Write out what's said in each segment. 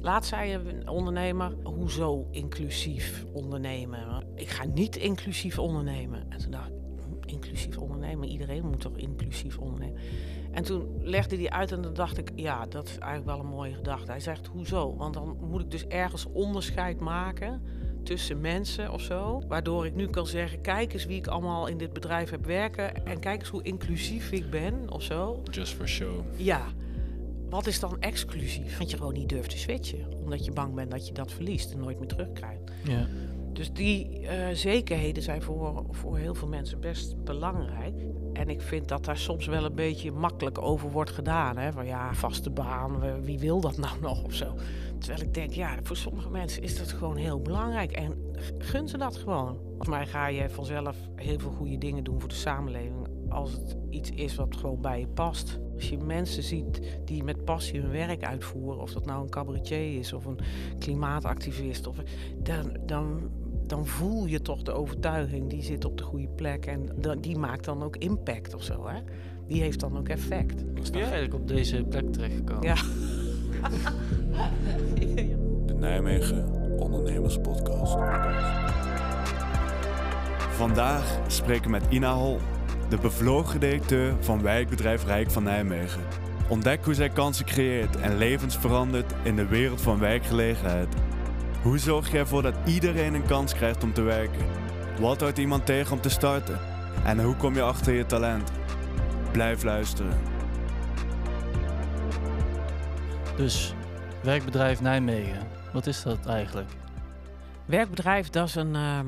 Laatst zei een ondernemer, hoezo inclusief ondernemen? Ik ga niet inclusief ondernemen. En toen dacht ik, hm, inclusief ondernemen? Iedereen moet toch inclusief ondernemen? En toen legde hij uit en dan dacht ik, ja, dat is eigenlijk wel een mooie gedachte. Hij zegt, hoezo? Want dan moet ik dus ergens onderscheid maken tussen mensen of zo. Waardoor ik nu kan zeggen, kijk eens wie ik allemaal in dit bedrijf heb werken. En kijk eens hoe inclusief ik ben of zo. Just for show. Ja. Wat is dan exclusief? Dat je gewoon niet durft te switchen. Omdat je bang bent dat je dat verliest en nooit meer terugkrijgt. Ja. Dus die uh, zekerheden zijn voor, voor heel veel mensen best belangrijk. En ik vind dat daar soms wel een beetje makkelijk over wordt gedaan. Hè? Van ja, vaste baan, wie wil dat nou nog of zo. Terwijl ik denk, ja, voor sommige mensen is dat gewoon heel belangrijk. En gun ze dat gewoon. Volgens mij ga je vanzelf heel veel goede dingen doen voor de samenleving. Als het iets is wat gewoon bij je past. Als je mensen ziet die met passie hun werk uitvoeren, of dat nou een cabaretier is of een klimaatactivist, of, dan, dan, dan voel je toch de overtuiging die zit op de goede plek en die maakt dan ook impact of zo. Hè? Die heeft dan ook effect. Hoe ben je eigenlijk op deze plek terechtgekomen? Ja. De Nijmegen Ondernemers Podcast. Vandaag spreken we met Ina Hol, de bevlogen directeur van wijkbedrijf Rijk van Nijmegen. Ontdek hoe zij kansen creëert en levens verandert in de wereld van werkgelegenheid. Hoe zorg je ervoor dat iedereen een kans krijgt om te werken? Wat houdt iemand tegen om te starten? En hoe kom je achter je talent? Blijf luisteren. Dus, werkbedrijf Nijmegen, wat is dat eigenlijk? Werkbedrijf, dat is een uh,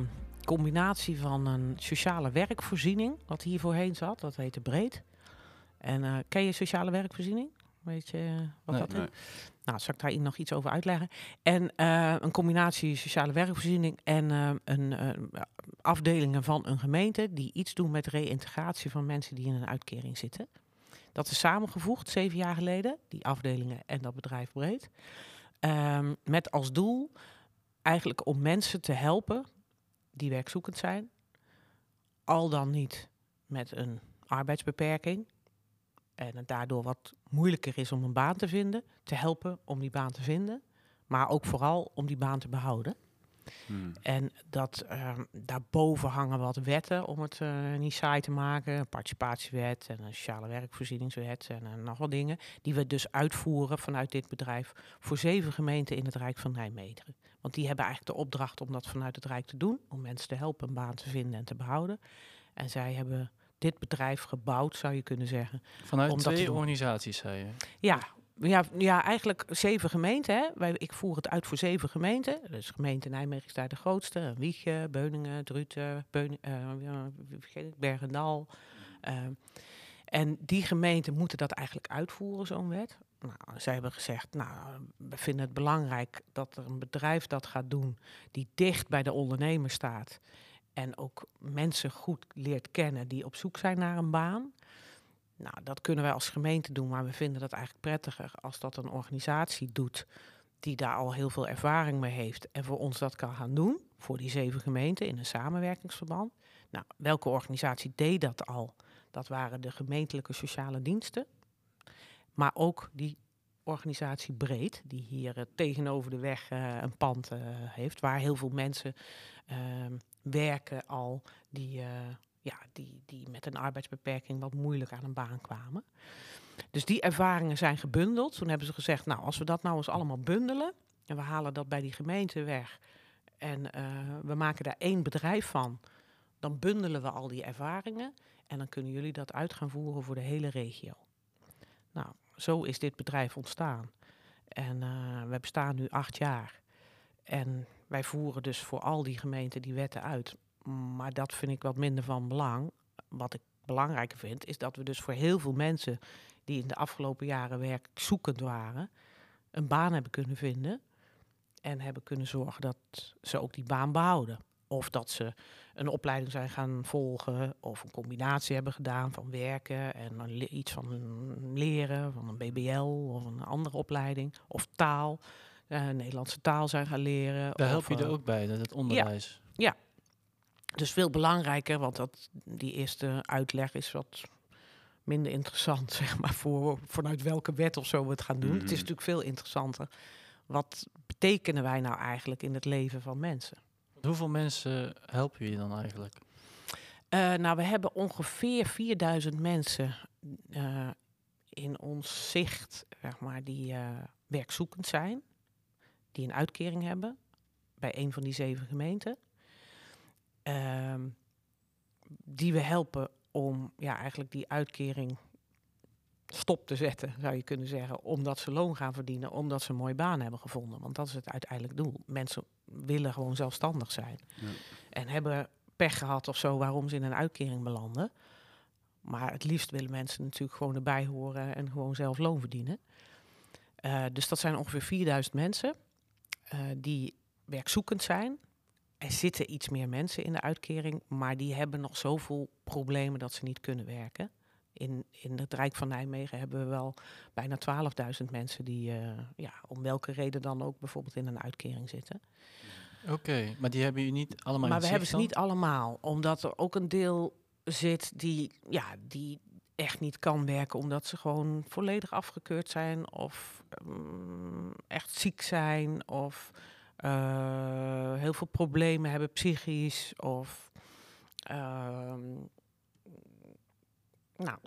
combinatie van een sociale werkvoorziening, wat hier voorheen zat, dat heette Breed. En uh, ken je sociale werkvoorziening? Weet je wat Nee. dat is? Nou, zal ik daar nog iets over uitleggen? En eh, een combinatie sociale werkvoorziening en eh, een eh, afdelingen van een gemeente die iets doen met reïntegratie van mensen die in een uitkering zitten. Dat is samengevoegd zeven jaar geleden, die afdelingen en dat bedrijf breed. Ehm, met als doel eigenlijk om mensen te helpen die werkzoekend zijn, al dan niet met een arbeidsbeperking en het daardoor wat moeilijker is om een baan te vinden, te helpen om die baan te vinden, maar ook vooral om die baan te behouden. Hmm. En dat ehm, daarboven hangen wat wetten om het eh, niet saai te maken. Een participatiewet en een sociale werkvoorzieningswet en eh, nog wat dingen. Die we dus uitvoeren vanuit dit bedrijf voor zeven gemeenten in het Rijk van Nijmegen. Want die hebben eigenlijk de opdracht om dat vanuit het Rijk te doen. Om mensen te helpen een baan te vinden en te behouden. En zij hebben dit bedrijf gebouwd, zou je kunnen zeggen. Vanuit twee organisaties, zei je. Ja, ja, ja eigenlijk zeven gemeenten. Hè. Wij, ik voer het uit voor zeven gemeenten. Dus gemeente Nijmegen is daar de grootste. Wiegen, Beuningen, Druten, Beun, eh, ja, wie vergeet ik, Bergendal. Eh, en die gemeenten moeten dat eigenlijk uitvoeren, zo'n wet. Nou, zij hebben gezegd, nou, we vinden het belangrijk dat er een bedrijf dat gaat doen die dicht bij de ondernemer staat. En ook mensen goed leert kennen die op zoek zijn naar een baan. Nou, dat kunnen wij als gemeente doen, maar we vinden dat eigenlijk prettiger als dat een organisatie doet die daar al heel veel ervaring mee heeft en voor ons dat kan gaan doen, voor die zeven gemeenten in een samenwerkingsverband. Nou, welke organisatie deed dat al? Dat waren de gemeentelijke sociale diensten, maar ook die organisatie Breed, die hier eh, tegenover de weg eh, een pand eh, heeft, waar heel veel mensen ehm, werken al die, ja, die, die met een arbeidsbeperking wat moeilijk aan een baan kwamen. Dus die ervaringen zijn gebundeld. Toen hebben ze gezegd, nou, als we dat nou eens allemaal bundelen en we halen dat bij die gemeente weg en eh, we maken daar één bedrijf van, dan bundelen we al die ervaringen en dan kunnen jullie dat uit gaan voeren voor de hele regio. Nou, zo is dit bedrijf ontstaan. En eh, we bestaan nu acht jaar. En wij voeren dus voor al die gemeenten die wetten uit. Maar dat vind ik wat minder van belang. Wat ik belangrijker vind, is dat we dus voor heel veel mensen die in de afgelopen jaren werkzoekend waren, een baan hebben kunnen vinden. En hebben kunnen zorgen dat ze ook die baan behouden. Of dat ze een opleiding zijn gaan volgen. Of een combinatie hebben gedaan van werken en iets van leren, van een BBL of een andere opleiding. Of taal, eh, Nederlandse taal zijn gaan leren. Daar help of, je er eh, ook bij, dat het onderwijs. Dus veel belangrijker, want dat, die eerste uitleg is wat minder interessant, zeg maar, voor vanuit welke wet of zo we het gaan doen. Het is Mhm. natuurlijk veel interessanter wat betekenen wij nou eigenlijk in het leven van mensen? Hoeveel mensen helpen jullie dan eigenlijk? Eh, nou, we hebben ongeveer 4000 mensen eh, in ons zicht, zeg maar, die eh, werkzoekend zijn, die een uitkering hebben bij een van die zeven gemeenten. Ehm, die we helpen om ja, eigenlijk die uitkering stop te zetten, zou je kunnen zeggen. Omdat ze loon gaan verdienen, omdat ze een mooie baan hebben gevonden. Want dat is het uiteindelijk doel. Mensen willen gewoon zelfstandig zijn. Ja. En hebben pech gehad of zo waarom ze in een uitkering belanden. Maar het liefst willen mensen natuurlijk gewoon erbij horen en gewoon zelf loon verdienen. Eh, dus dat zijn ongeveer 4000 mensen eh, die werkzoekend zijn. Er zitten iets meer mensen in de uitkering, maar die hebben nog zoveel problemen dat ze niet kunnen werken. In, in het Rijk van Nijmegen hebben we wel bijna 12.000 mensen die, eh, ja, om welke reden dan ook, bijvoorbeeld in een uitkering zitten. Oké, maar die hebben jullie niet allemaal Maar we hebben ze niet allemaal, omdat er ook een deel zit die, ja, die echt niet kan werken, omdat ze gewoon volledig afgekeurd zijn of mm, echt ziek zijn of eh, heel veel problemen hebben psychisch of ehm, nou,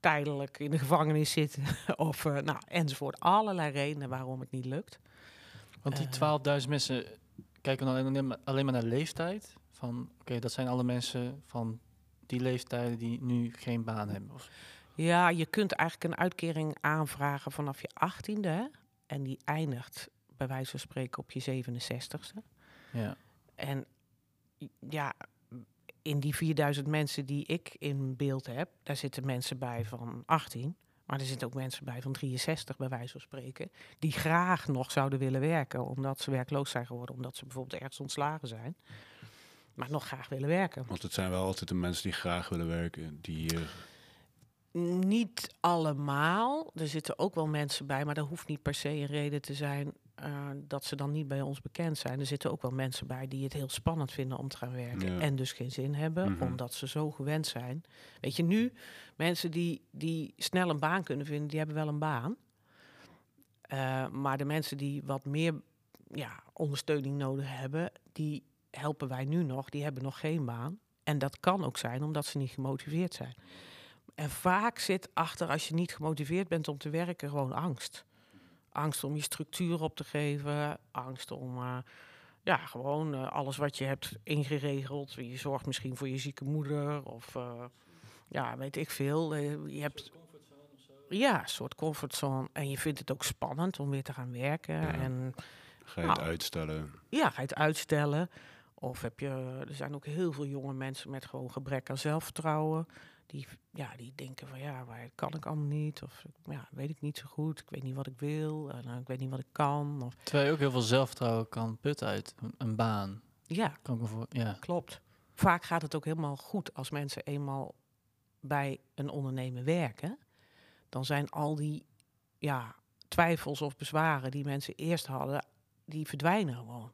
tijdelijk in de gevangenis zitten of eh, nou, enzovoort. Allerlei redenen waarom het niet lukt. Want die eh, 12.000 mensen, kijken dan alleen maar, alleen maar naar leeftijd? Van, oké, dat zijn alle mensen van die leeftijden die nu geen baan hebben. Of, Ja, je kunt eigenlijk een uitkering aanvragen vanaf je 18e. Hè? En die eindigt bij wijze van spreken op je 67ste. ja. En ja, in die 4000 mensen die ik in beeld heb, daar zitten mensen bij van 18. Maar er zitten ook mensen bij van 63, bij wijze van spreken. Die graag nog zouden willen werken, omdat ze werkloos zijn geworden. Omdat ze bijvoorbeeld ergens ontslagen zijn. Maar nog graag willen werken. Want het zijn wel altijd de mensen die graag willen werken, die hier... Niet allemaal. Er zitten ook wel mensen bij, maar dat hoeft niet per se een reden te zijn eh, dat ze dan niet bij ons bekend zijn. Er zitten ook wel mensen bij die het heel spannend vinden om te gaan werken Ja. en dus geen zin hebben, Mhm. omdat ze zo gewend zijn. Weet je, nu mensen die, die snel een baan kunnen vinden, die hebben wel een baan. Eh, maar de mensen die wat meer ja, ondersteuning nodig hebben, die helpen wij nu nog. Die hebben nog geen baan. En dat kan ook zijn omdat ze niet gemotiveerd zijn. En vaak zit achter, als je niet gemotiveerd bent om te werken, gewoon angst. Angst om je structuur op te geven. Angst om eh, ja, gewoon eh, alles wat je hebt ingeregeld. Je zorgt misschien voor je zieke moeder of eh, ja, weet ik veel. Je hebt ja, een soort comfortzone. En je vindt het ook spannend om weer te gaan werken. Ja. En Ga je het Nou. uitstellen? ja, ga je het uitstellen? Of heb je, er zijn ook heel veel jonge mensen met gewoon gebrek aan zelfvertrouwen. Die, ja, die denken van ja, waar kan ik allemaal niet? Of ja, weet ik niet zo goed. Ik weet niet wat ik wil. En, eh, ik weet niet wat ik kan. Of, Terwijl je ook heel veel zelfvertrouwen kan putten uit een, een baan. ja, Kan ik voor, ja. klopt. Vaak gaat het ook helemaal goed als mensen eenmaal bij een ondernemer werken. Dan zijn al die ja, twijfels of bezwaren die mensen eerst hadden, die verdwijnen gewoon.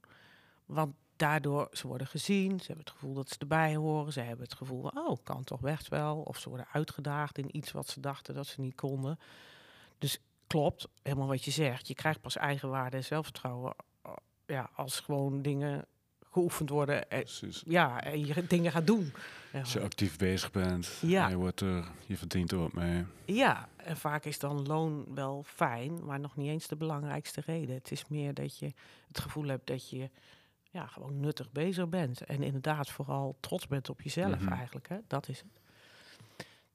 Want daardoor, ze worden gezien, ze hebben het gevoel dat ze erbij horen, ze hebben het gevoel van, oh, kan toch best wel. Of ze worden uitgedaagd in iets wat ze dachten dat ze niet konden. Dus klopt, helemaal wat je zegt. Je krijgt pas eigenwaarde en zelfvertrouwen eh, ja, als gewoon dingen geoefend worden. En, Precies. ja, en je dingen gaat doen. Als je actief bezig bent, Ja. je, wordt er, je verdient er wat mee. Ja, en vaak is dan loon wel fijn, maar nog niet eens de belangrijkste reden. Het is meer dat je het gevoel hebt dat je ja, gewoon nuttig bezig bent. En inderdaad vooral trots bent op jezelf Mhm. eigenlijk. Hè? Dat is het.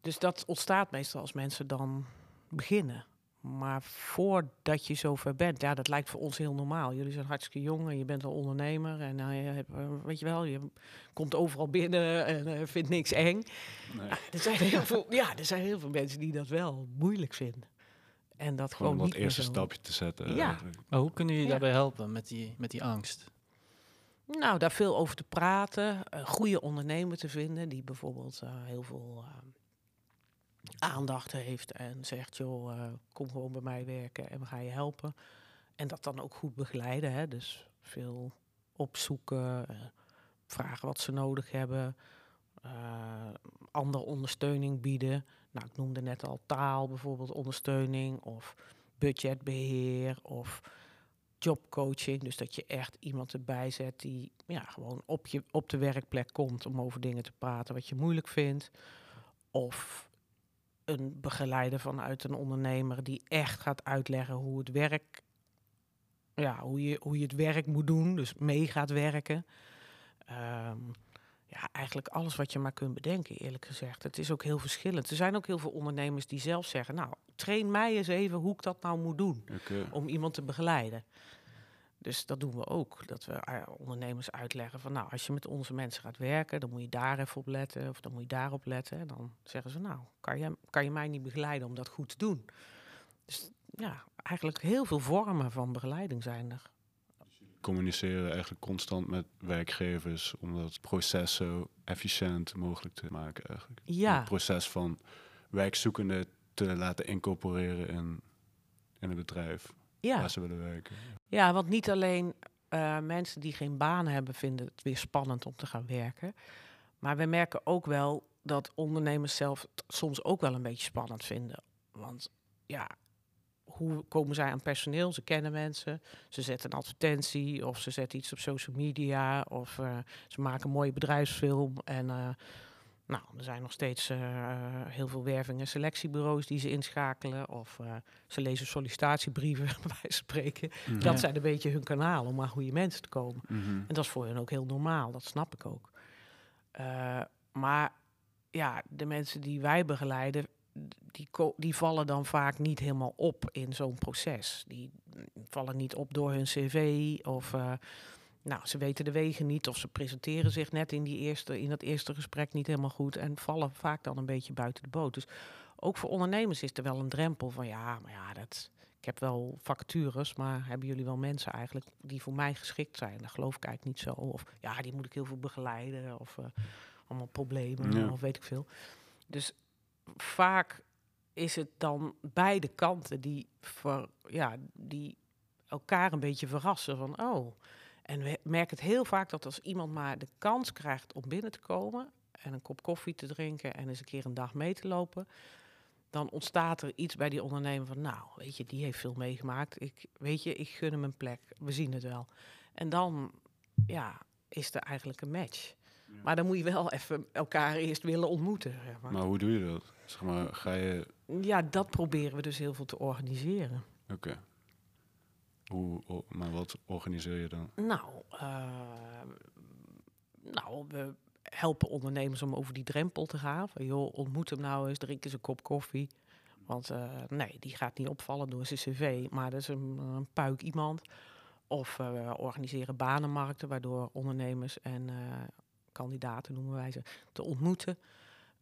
Dus dat ontstaat meestal als mensen dan beginnen. Maar voordat je zover bent, ja, dat lijkt voor ons heel normaal. Jullie zijn hartstikke jong en je bent een ondernemer. En eh, je hebt, eh, weet je wel, je komt overal binnen en eh, vindt niks eng. Nee. Ja, er zijn heel veel, ja, er zijn heel veel mensen die dat wel moeilijk vinden. En dat gewoon, Gewoon dat niet meer eerste zo- stapje te zetten. Ja. eigenlijk. Maar hoe kunnen jullie Ja. daarbij helpen met die, met die angst? Nou, daar veel over te praten. Een goede ondernemer te vinden die bijvoorbeeld eh, heel veel eh, aandacht heeft en zegt, joh, eh, kom gewoon bij mij werken en we gaan je helpen. En dat dan ook goed begeleiden. Hè? Dus veel opzoeken, vragen wat ze nodig hebben, andere ondersteuning bieden. Nou, ik noemde net al taal bijvoorbeeld ondersteuning of budgetbeheer of jobcoaching. Dus dat je echt iemand erbij zet die ja, gewoon op, je, op de werkplek komt om over dingen te praten wat je moeilijk vindt. Of een begeleider vanuit een ondernemer die echt gaat uitleggen hoe het werk, ja, hoe je, hoe je het werk moet doen. Dus mee gaat werken. Ehm, ja, eigenlijk alles wat je maar kunt bedenken, eerlijk gezegd. Het is ook heel verschillend. Er zijn ook heel veel ondernemers die zelf zeggen, nou, train mij eens even hoe ik dat nou moet doen om iemand te begeleiden. Dus dat doen we ook. Dat we eh, ondernemers uitleggen van nou, als je met onze mensen gaat werken, dan moet je daar even op letten of dan moet je daarop letten. En dan zeggen ze nou, kan je, kan je mij niet begeleiden om dat goed te doen? Dus ja, eigenlijk heel veel vormen van begeleiding zijn er. Communiceren eigenlijk constant met werkgevers om dat proces zo efficiënt mogelijk te maken eigenlijk. Ja. Het proces van werkzoekenden te laten incorporeren in, in het bedrijf Ja, waar ze willen werken. ja want niet alleen eh, mensen die geen baan hebben vinden het weer spannend om te gaan werken. Maar we merken ook wel dat ondernemers zelf het soms ook wel een beetje spannend vinden. Want ja, hoe komen zij aan personeel? Ze kennen mensen, ze zetten een advertentie of ze zetten iets op social media of eh, ze maken een mooie bedrijfsfilm. En eh, nou, er zijn nog steeds eh, heel veel werving- en selectiebureaus die ze inschakelen. Of ze lezen sollicitatiebrieven, bij spreken. Mhm. Dat zijn een beetje hun kanaal om aan goede mensen te komen. Mhm. En dat is voor hen ook heel normaal, dat snap ik ook. Maar ja, de mensen die wij begeleiden, die, die vallen dan vaak niet helemaal op in zo'n proces. Die vallen niet op door hun cv of eh, nou, ze weten de wegen niet of ze presenteren zich net in, die eerste, in dat eerste gesprek niet helemaal goed en vallen vaak dan een beetje buiten de boot. Dus ook voor ondernemers is er wel een drempel van ja, maar ja, dat, ik heb wel vacatures, maar hebben jullie wel mensen eigenlijk die voor mij geschikt zijn? Dat geloof ik eigenlijk niet zo. Of ja, die moet ik heel veel begeleiden of eh, allemaal problemen Ja. of weet ik veel. Dus vaak is het dan beide kanten die, ja, die elkaar een beetje verrassen van oh. En we merken het heel vaak dat als iemand maar de kans krijgt om binnen te komen en een kop koffie te drinken en eens een keer een dag mee te lopen, dan ontstaat er iets bij die ondernemer van, nou, weet je, die heeft veel meegemaakt. Ik, weet je, ik gun hem een plek. We zien het wel. En dan, ja, is er eigenlijk een match. Maar dan moet je wel even elkaar eerst willen ontmoeten. Zeg maar. Maar hoe doe je dat? Zeg maar, ga je... Ja, dat proberen we dus heel veel te organiseren. Oké. Hoe, o- maar wat organiseer je dan? Nou, eh, nou, we helpen ondernemers om over die drempel te gaan. Van, joh, ontmoet hem nou eens, drink eens een kop koffie. Want eh, nee, die gaat niet opvallen door zijn cv, maar dat is een, een puik iemand. Of eh, we organiseren banenmarkten, waardoor ondernemers en eh, kandidaten, noemen wij ze, te ontmoeten.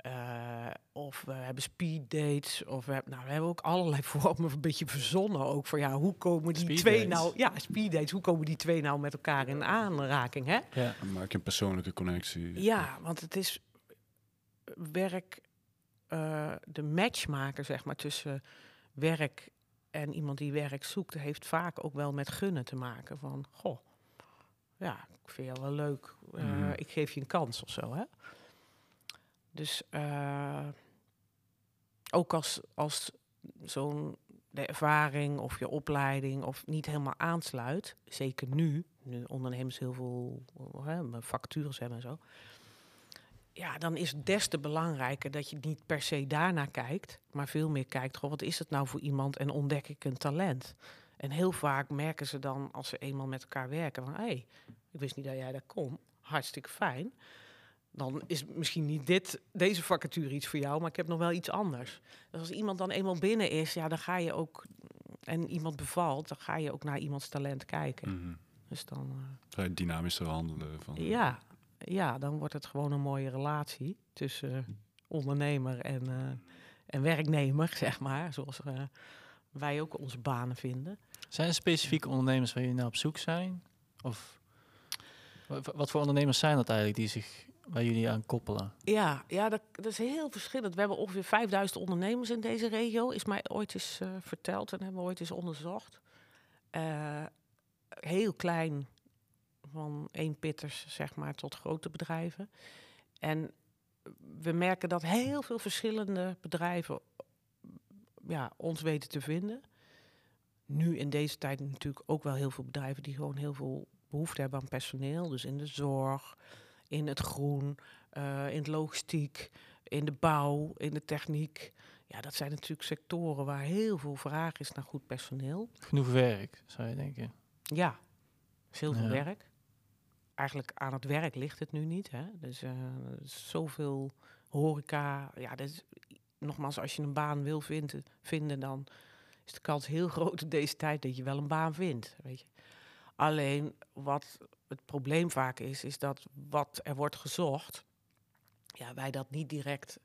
Eh, of we hebben speed dates. Of we, hebben, nou, we hebben ook allerlei vormen een beetje verzonnen. Ook voor ja, hoe komen die Speed twee dates. nou. Ja, speed dates. Hoe komen die twee nou met elkaar in aanraking? Hè? Ja. Dan maak je een persoonlijke connectie. Ja, want het is werk, eh, de match maken, zeg maar, tussen werk en iemand die werk zoekt, heeft vaak ook wel met gunnen te maken. Van, goh, ja, ik vind jou wel leuk, eh, Mhm. ik geef je een kans of zo, hè. Dus eh, ook als, als zo'n de ervaring of je opleiding of niet helemaal aansluit, zeker nu, nu ondernemers heel veel hè, vacatures hebben en zo, ja, dan is het des te belangrijker dat je niet per se daarnaar kijkt, maar veel meer kijkt, goh, wat is het nou voor iemand en ontdek ik een talent? En heel vaak merken ze dan, als ze eenmaal met elkaar werken, van hé, hey, ik wist niet dat jij daar kon, hartstikke fijn. Dan is misschien niet dit, deze vacature iets voor jou, maar ik heb nog wel iets anders. Dus als iemand dan eenmaal binnen is, ja, dan ga je ook, en iemand bevalt, dan ga je ook naar iemands talent kijken. Mhm. Dus dan... eh, Ga je dynamischer handelen. Van, ja, ja, dan wordt het gewoon een mooie relatie tussen ondernemer en, eh, en werknemer, zeg maar. Zoals eh, wij ook onze banen vinden. Zijn er specifieke ondernemers waar jullie naar op zoek zijn? Of wa- wa- wat voor ondernemers zijn dat eigenlijk die zich, waar jullie aan koppelen? Ja, ja dat, dat is heel verschillend. We hebben ongeveer 5000 ondernemers in deze regio. Is mij ooit eens eh, verteld en hebben we ooit eens onderzocht. Eh, heel klein, van één pitters zeg maar, tot grote bedrijven. En we merken dat heel veel verschillende bedrijven ja, ons weten te vinden. Nu in deze tijd natuurlijk ook wel heel veel bedrijven die gewoon heel veel behoefte hebben aan personeel. Dus in de zorg, in het groen, uh, in de logistiek, in de bouw, in de techniek. Ja, dat zijn natuurlijk sectoren waar heel veel vraag is naar goed personeel. Genoeg werk, zou je denken. Ja, is heel veel werk. Eigenlijk aan het werk ligt het nu niet. Hè? Dus uh, zoveel horeca. Ja, dus, nogmaals, als je een baan wil vinden, vinden, dan de kans heel groot in deze tijd dat je wel een baan vindt. Weet je. Alleen wat het probleem vaak is, is dat wat er wordt gezocht, ja, wij dat niet direct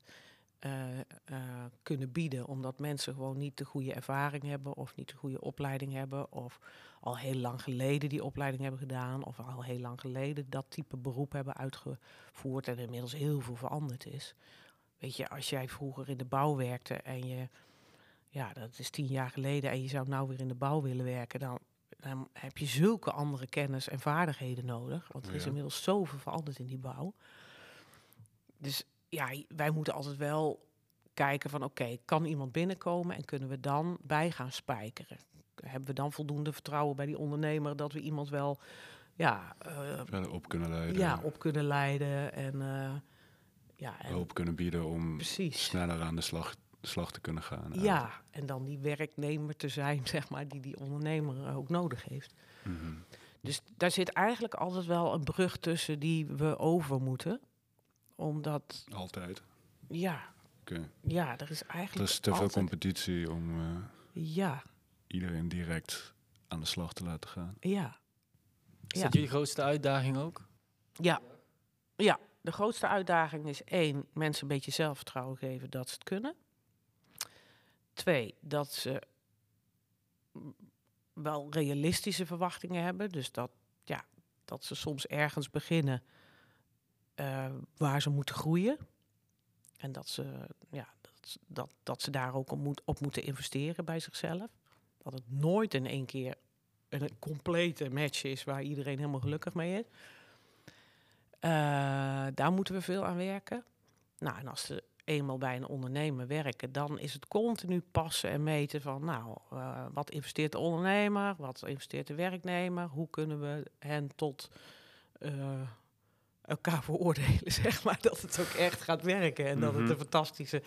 uh, uh, kunnen bieden, omdat mensen gewoon niet de goede ervaring hebben of niet de goede opleiding hebben of al heel lang geleden die opleiding hebben gedaan of al heel lang geleden dat type beroep hebben uitgevoerd en inmiddels heel veel veranderd is. Weet je, als jij vroeger in de bouw werkte en je, ja, dat is tien jaar geleden en je zou nou weer in de bouw willen werken, dan, dan heb je zulke andere kennis en vaardigheden nodig, want er is inmiddels zoveel veranderd in die bouw. Dus ja, wij moeten altijd wel kijken van oké, kan iemand binnenkomen en kunnen we dan bij gaan spijkeren? Hebben we dan voldoende vertrouwen bij die ondernemer dat we iemand wel ja, uh, op kunnen leiden? Ja, op kunnen leiden en uh, ja, en hulp kunnen bieden om precies. sneller aan de slag, de slag te kunnen gaan. Ja, en dan die werknemer te zijn, zeg maar, die die ondernemer ook nodig heeft. Mm -hmm. Dus daar zit eigenlijk altijd wel een brug tussen die we over moeten omdat... Altijd? Ja. Okay. Ja, er is eigenlijk Er is te veel competitie om uh, ja. iedereen direct aan de slag te laten gaan. Ja. Is dat jullie grootste uitdaging ook? Ja. Ja, de grootste uitdaging is één, mensen een beetje zelfvertrouwen geven dat ze het kunnen. Twee, dat ze wel realistische verwachtingen hebben. Dus dat, ja, dat ze soms ergens beginnen uh, waar ze moeten groeien. En dat ze, ja, dat, dat, dat ze daar ook op, moet, op moeten investeren bij zichzelf. Dat het nooit in één keer een complete match is waar iedereen helemaal gelukkig mee is. Uh, daar moeten we veel aan werken. Nou, en als ze eenmaal bij een ondernemer werken, dan is het continu passen en meten van, nou, uh, wat investeert de ondernemer, wat investeert de werknemer, hoe kunnen we hen tot uh, elkaar veroordelen, zeg maar. Dat het ook echt gaat werken. En dat het mhm. een fantastische,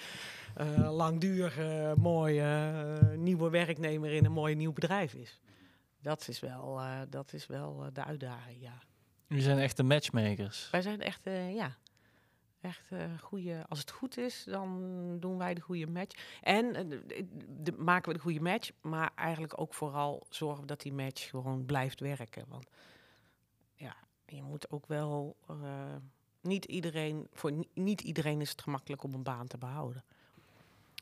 uh, langdurige, mooie nieuwe werknemer in een mooi nieuw bedrijf is. Dat is wel, dat is wel de uitdaging, ja. Jullie zijn echte matchmakers. Wij zijn echt, ja, echt goede. Als het goed is, dan doen wij de goede match. En de, maken we de goede match, maar eigenlijk ook vooral zorgen dat die match gewoon blijft werken. Want ja, je moet ook wel. Uh, niet iedereen, voor niet iedereen is het gemakkelijk om een baan te behouden.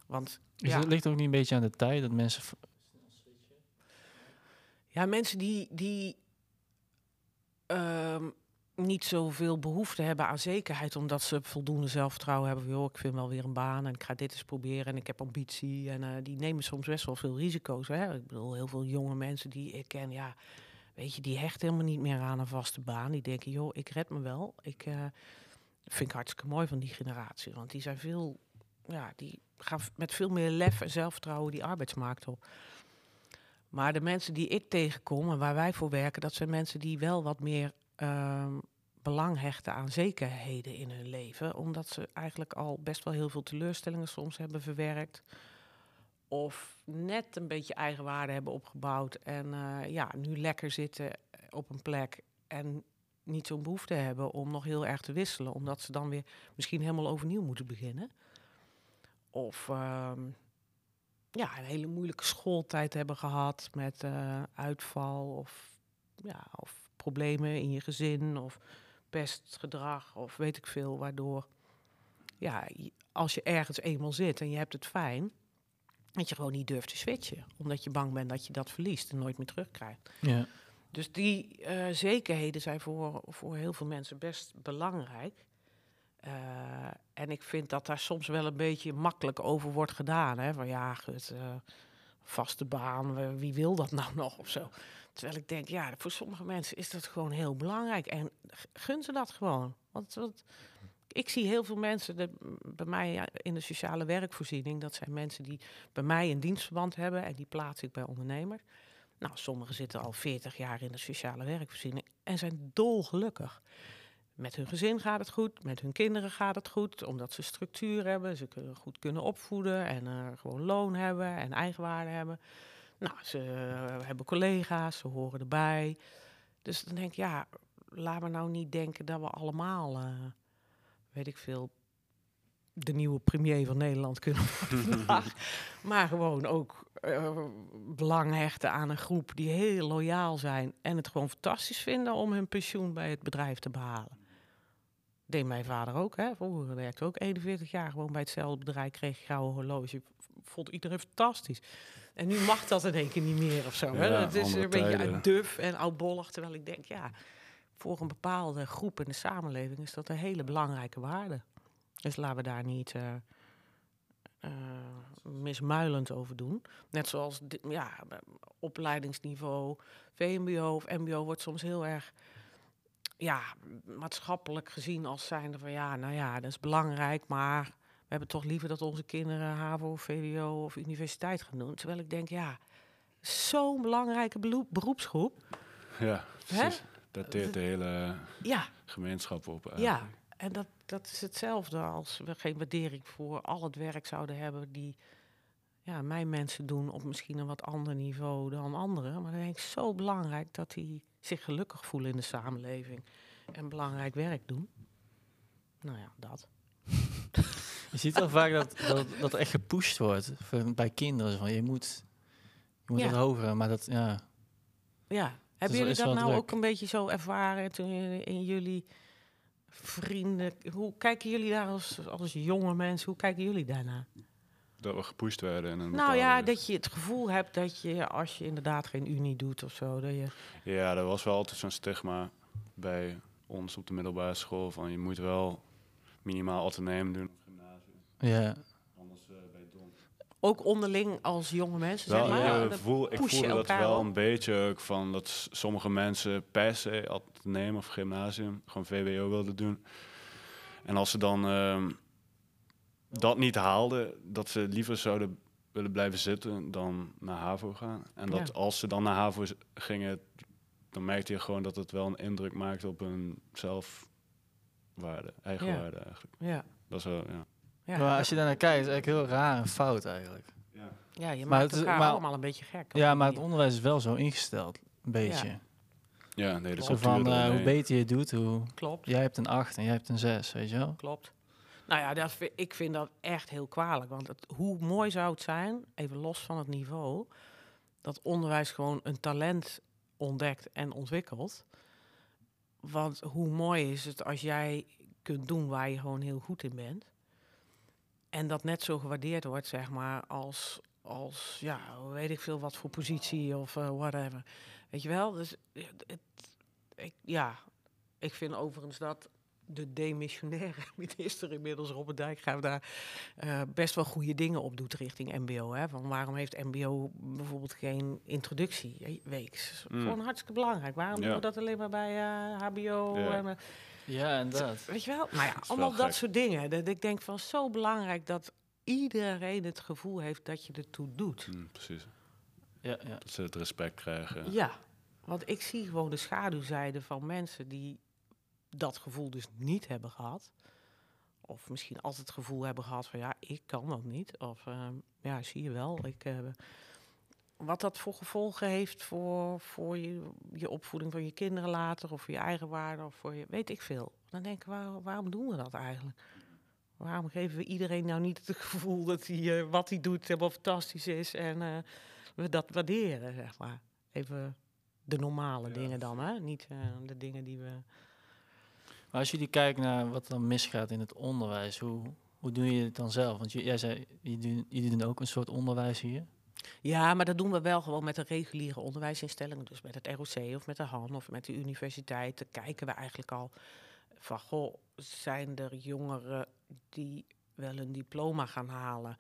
Want. Dus ja, het ligt ook niet een beetje aan de tijd dat mensen. Ja, mensen die. die uh, niet zoveel behoefte hebben aan zekerheid, omdat ze voldoende zelfvertrouwen hebben. Joh, ik vind wel weer een baan en ik ga dit eens proberen en ik heb ambitie. En uh, die nemen soms best wel veel risico's. Hè? Ik bedoel, heel veel jonge mensen die ik ken, ja, weet je, die hecht helemaal niet meer aan een vaste baan. Die denken, joh, ik red me wel. Ik uh, vind ik hartstikke mooi van die generatie. Want die zijn veel, ja, die gaan met veel meer lef en zelfvertrouwen die arbeidsmarkt op. Maar de mensen die ik tegenkom en waar wij voor werken, dat zijn mensen die wel wat meer uh, belang hechten aan zekerheden in hun leven. Omdat ze eigenlijk al best wel heel veel teleurstellingen soms hebben verwerkt of net een beetje eigenwaarde hebben opgebouwd en uh, ja, nu lekker zitten op een plek en niet zo'n behoefte hebben om nog heel erg te wisselen, omdat ze dan weer misschien helemaal overnieuw moeten beginnen. Of uh, ja, een hele moeilijke schooltijd hebben gehad met uh, uitval of, ja, of problemen in je gezin of pestgedrag of weet ik veel, waardoor ja, als je ergens eenmaal zit en je hebt het fijn, dat je gewoon niet durft te switchen. Omdat je bang bent dat je dat verliest en nooit meer terugkrijgt. Ja. Dus die uh, zekerheden zijn voor, voor heel veel mensen best belangrijk. Uh, en ik vind dat daar soms wel een beetje makkelijk over wordt gedaan. Hè? Van ja, goed, uh, vaste baan, wie wil dat nou nog of zo. Terwijl ik denk, ja, voor sommige mensen is dat gewoon heel belangrijk. En gun ze dat gewoon. Want, ik zie heel veel mensen de, bij mij in de sociale werkvoorziening. Dat zijn mensen die bij mij een dienstverband hebben en die plaats ik bij ondernemers. Nou, sommigen zitten al 40 jaar in de sociale werkvoorziening en zijn dolgelukkig. Met hun gezin gaat het goed, met hun kinderen gaat het goed, omdat ze structuur hebben, ze kunnen goed kunnen opvoeden en eh, gewoon loon hebben en eigenwaarde hebben. Nou, ze eh, hebben collega's, ze horen erbij. Dus dan denk ik, ja, laat me nou niet denken dat we allemaal, eh, weet ik veel, de nieuwe premier van Nederland kunnen worden vandaag. maar gewoon ook eh, belang hechten aan een groep die heel loyaal zijn en het gewoon fantastisch vinden om hun pensioen bij het bedrijf te behalen. Deed mijn vader ook, hè? Vroeger werkte ook 41 jaar gewoon bij hetzelfde bedrijf, kreeg gouden horloge. Vond iedereen fantastisch. En nu mag dat in één keer niet meer of zo. hè? Ja, Het is een beetje tijden. duf en oudbollig. Terwijl ik denk, ja, voor een bepaalde groep in de samenleving is dat een hele belangrijke waarde. Dus laten we daar niet eh, mismuilend over doen. Net zoals ja, opleidingsniveau, VMBO of MBO wordt soms heel erg ja, maatschappelijk gezien als zijnde van ja, nou ja, dat is belangrijk, maar we hebben toch liever dat onze kinderen HAVO, VWO of universiteit gaan doen. Terwijl ik denk, ja, zo'n belangrijke beroepsgroep. Ja, Hè? precies. Dat deelt de hele Ja, gemeenschap op. Ja, en dat, dat is hetzelfde als we geen waardering voor al het werk zouden hebben die ja, mijn mensen doen op misschien een wat ander niveau dan anderen. Maar dan denk ik zo belangrijk dat die zich gelukkig voelen in de samenleving en belangrijk werk doen. Nou ja, dat. Je ziet wel vaak dat, dat, dat er echt gepusht wordt voor- bij kinderen. Van, je moet, je moet Ja. wat hoger, maar dat, ja. Ja, hebben jullie is dat nou druk. ook een beetje zo ervaren toen in, in jullie vrienden? Hoe kijken jullie daar als, als jonge mensen? Hoe kijken jullie daarnaar? Dat we gepusht werden in een Nou ja, dat je het gevoel hebt dat je, als je inderdaad geen unie doet of zo, dat je... Ja, er was wel altijd zo'n stigma bij ons op de middelbare school van je moet wel minimaal autoneem doen ja. anders eh bij dom. Ook onderling als jonge mensen, Wel, zeg maar. ja, dat- voel, ik voelde dat wel op. een beetje ook van dat sommige mensen per se autoneem of gymnasium gewoon VWO wilden doen. En als ze dan ehm, dat niet haalden, dat ze liever zouden willen blijven zitten dan naar HAVO gaan. En dat Ja. als ze dan naar HAVO gingen, dan merkte je gewoon dat het wel een indruk maakte op hun zelfwaarde, eigenwaarde eigenlijk. ja. Dat is wel, ja. Ja, Maar als je daarnaar kijkt, is het eigenlijk heel raar en fout eigenlijk. ja, je maar maakt het is- elkaar maar- allemaal een beetje gek. Ja, maar het onderwijs is wel zo ingesteld, een beetje. Ja. Ja, nee, Zo cultuur van, eh, hoe beter je het doet, hoe... Klopt, Jij hebt een 8 en jij hebt een 6, weet je wel? klopt. Nou ja, dat, ik vind dat echt heel kwalijk. Want het, hoe mooi zou het zijn, even los van het niveau, dat onderwijs gewoon een talent ontdekt en ontwikkelt. Want hoe mooi is het als jij kunt doen waar je gewoon heel goed in bent. En dat net zo gewaardeerd wordt, zeg maar, als, als ja, weet ik veel wat voor positie of eh, whatever. Weet je wel? Dus het, ik, ja, ik vind overigens dat de demissionaire minister inmiddels, Robert Dijkgraaf, daar eh, best wel goede dingen op doet richting MBO. Hè? Van waarom heeft MBO bijvoorbeeld geen introductieweeks? Mm. Gewoon hartstikke belangrijk. Waarom Ja. doen we dat alleen maar bij eh, HBO? Ja. En, eh, Ja, en dat. Weet je wel? Nou ja, allemaal dat gek. soort dingen. Dat ik denk van zo belangrijk dat iedereen het gevoel heeft dat je ertoe doet. Mm, precies. Ja, ja. Dat ze het respect krijgen. Ja, want ik zie gewoon de schaduwzijde van mensen die dat gevoel dus niet hebben gehad. Of misschien altijd het gevoel hebben gehad van ja, ik kan dat niet. Of ehm, ja, zie je wel. Ik, eh, wat dat voor gevolgen heeft voor, voor je, je opvoeding van je kinderen later. Of voor je eigen waarde. Of voor je, weet ik veel. Dan denk ik, waar, waarom doen we dat eigenlijk? Waarom geven we iedereen nou niet het gevoel dat hij eh, wat hij doet helemaal fantastisch is. En eh, we dat waarderen, zeg maar. Even de normale Ja. dingen dan, hè? Niet eh, de dingen die we... Maar als jullie kijken naar wat dan misgaat in het onderwijs, hoe, hoe doe je het dan zelf? Want jij zei, jullie, jullie doen ook een soort onderwijs hier. Ja, maar dat doen we wel gewoon met de reguliere onderwijsinstellingen. Dus met het ROC of met de HAN of met de universiteit. Dan kijken we eigenlijk al van, goh, zijn er jongeren die wel een diploma gaan halen...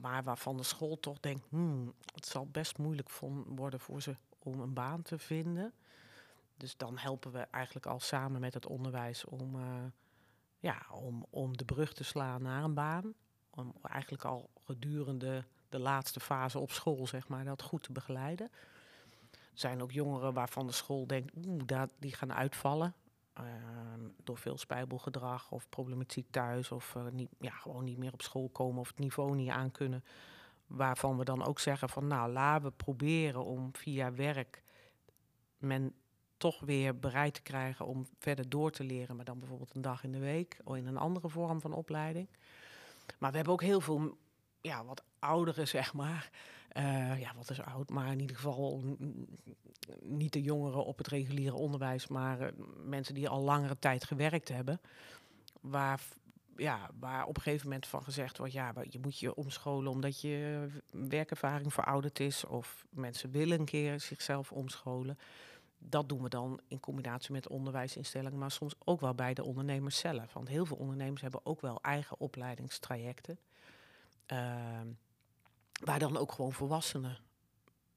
maar waarvan de school toch denkt, hmm, het zal best moeilijk worden voor ze om een baan te vinden. Dus dan helpen we eigenlijk al samen met het onderwijs om, eh, ja, om, om de brug te slaan naar een baan. Om eigenlijk al gedurende de laatste fase op school, zeg maar, dat goed te begeleiden. zijn ook jongeren waarvan de school denkt, oeh, dat, die gaan uitvallen. Ehm, door veel spijbelgedrag of problematiek thuis of eh, niet, ja, gewoon niet meer op school komen of het niveau niet aan kunnen. Waarvan we dan ook zeggen van nou laten we proberen om via werk men toch weer bereid te krijgen om verder door te leren, maar dan bijvoorbeeld een dag in de week of in een andere vorm van opleiding. Maar we hebben ook heel veel ja, wat ouderen, zeg maar. Eh, ja, wat is oud, maar in ieder geval niet de jongeren op het reguliere onderwijs, maar eh, mensen die al langere tijd gewerkt hebben. Waar, ja, waar op een gegeven moment van gezegd wordt, ja, je moet je omscholen omdat je werkervaring verouderd is. Of mensen willen een keer zichzelf omscholen. Dat doen we dan in combinatie met onderwijsinstellingen, maar soms ook wel bij de ondernemers zelf. Want heel veel ondernemers hebben ook wel eigen opleidingstrajecten. Ehm, waar dan ook gewoon volwassenen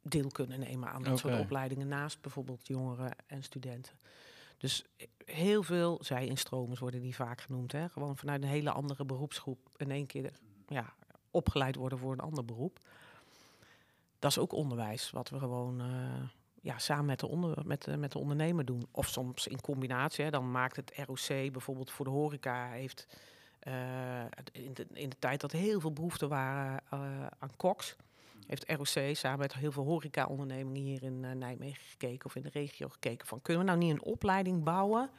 deel kunnen nemen aan dat soort opleidingen naast bijvoorbeeld jongeren en studenten. Dus heel veel zij-instromers worden die vaak genoemd. Hè? Gewoon vanuit een hele andere beroepsgroep in één keer ja, opgeleid worden voor een ander beroep. Dat is ook onderwijs, wat we gewoon uh, ja, samen met de, onder, met, de, met de ondernemer doen. Of soms in combinatie. Hè? Dan maakt het ROC bijvoorbeeld voor de horeca heeft in, de, in de tijd dat er heel veel behoefte waren uh, aan koks heeft ROC samen met heel veel horeca-ondernemingen hier in uh, Nijmegen gekeken of in de regio gekeken van kunnen we nou niet een opleiding bouwen?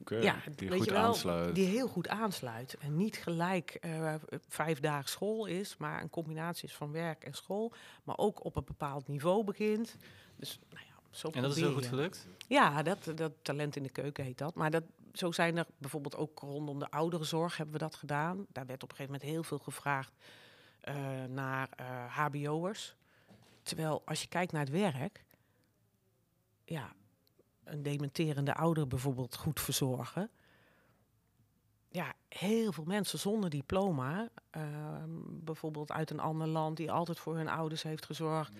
Okay, ja, die weet goed je wel, aansluit. Die heel goed aansluit. En niet gelijk uh, vijf dagen school is, maar een combinatie is van werk en school. Maar ook op een bepaald niveau begint. Dus, nou ja, zo en dat is heel goed gelukt? Ja, dat, dat talent in de keuken heet dat. Maar dat, zo zijn er bijvoorbeeld ook rondom de ouderenzorg hebben we dat gedaan. Daar werd op een gegeven moment heel veel gevraagd uh, naar uh, eh, HBO'ers. Terwijl als je kijkt naar het werk, ja, een dementerende ouder bijvoorbeeld goed verzorgen. Ja, heel veel mensen zonder diploma, uh, bijvoorbeeld uit een ander land, die altijd voor hun ouders heeft gezorgd.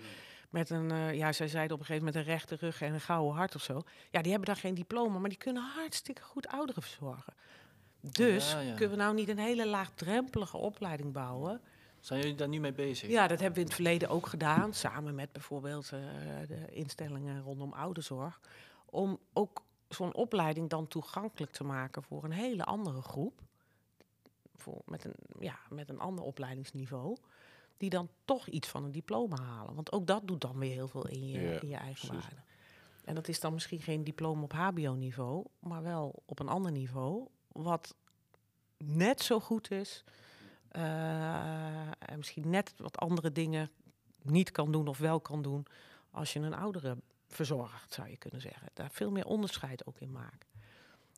Met een, uh, ja, zij zeiden op een gegeven moment een rechte rug en een gouden hart of zo. Ja, die hebben daar geen diploma, maar die kunnen hartstikke goed ouderen verzorgen. Dus kunnen we nou niet een hele laagdrempelige opleiding bouwen zijn jullie daar nu mee bezig? Ja, dat hebben we in het verleden ook gedaan, samen met bijvoorbeeld uh, de instellingen rondom ouderzorg. Om ook zo'n opleiding dan toegankelijk te maken voor een hele andere groep. Voor, met, een, ja, met een ander opleidingsniveau. Die dan toch iets van een diploma halen. Want ook dat doet dan weer heel veel in je, in je eigen waarde. En dat is dan misschien geen diploma op HBO-niveau, maar wel op een ander niveau. Wat net zo goed is uh, en misschien net wat andere dingen niet kan doen of wel kan doen als je een oudere verzorgt, zou je kunnen zeggen. Daar veel meer onderscheid ook in maken.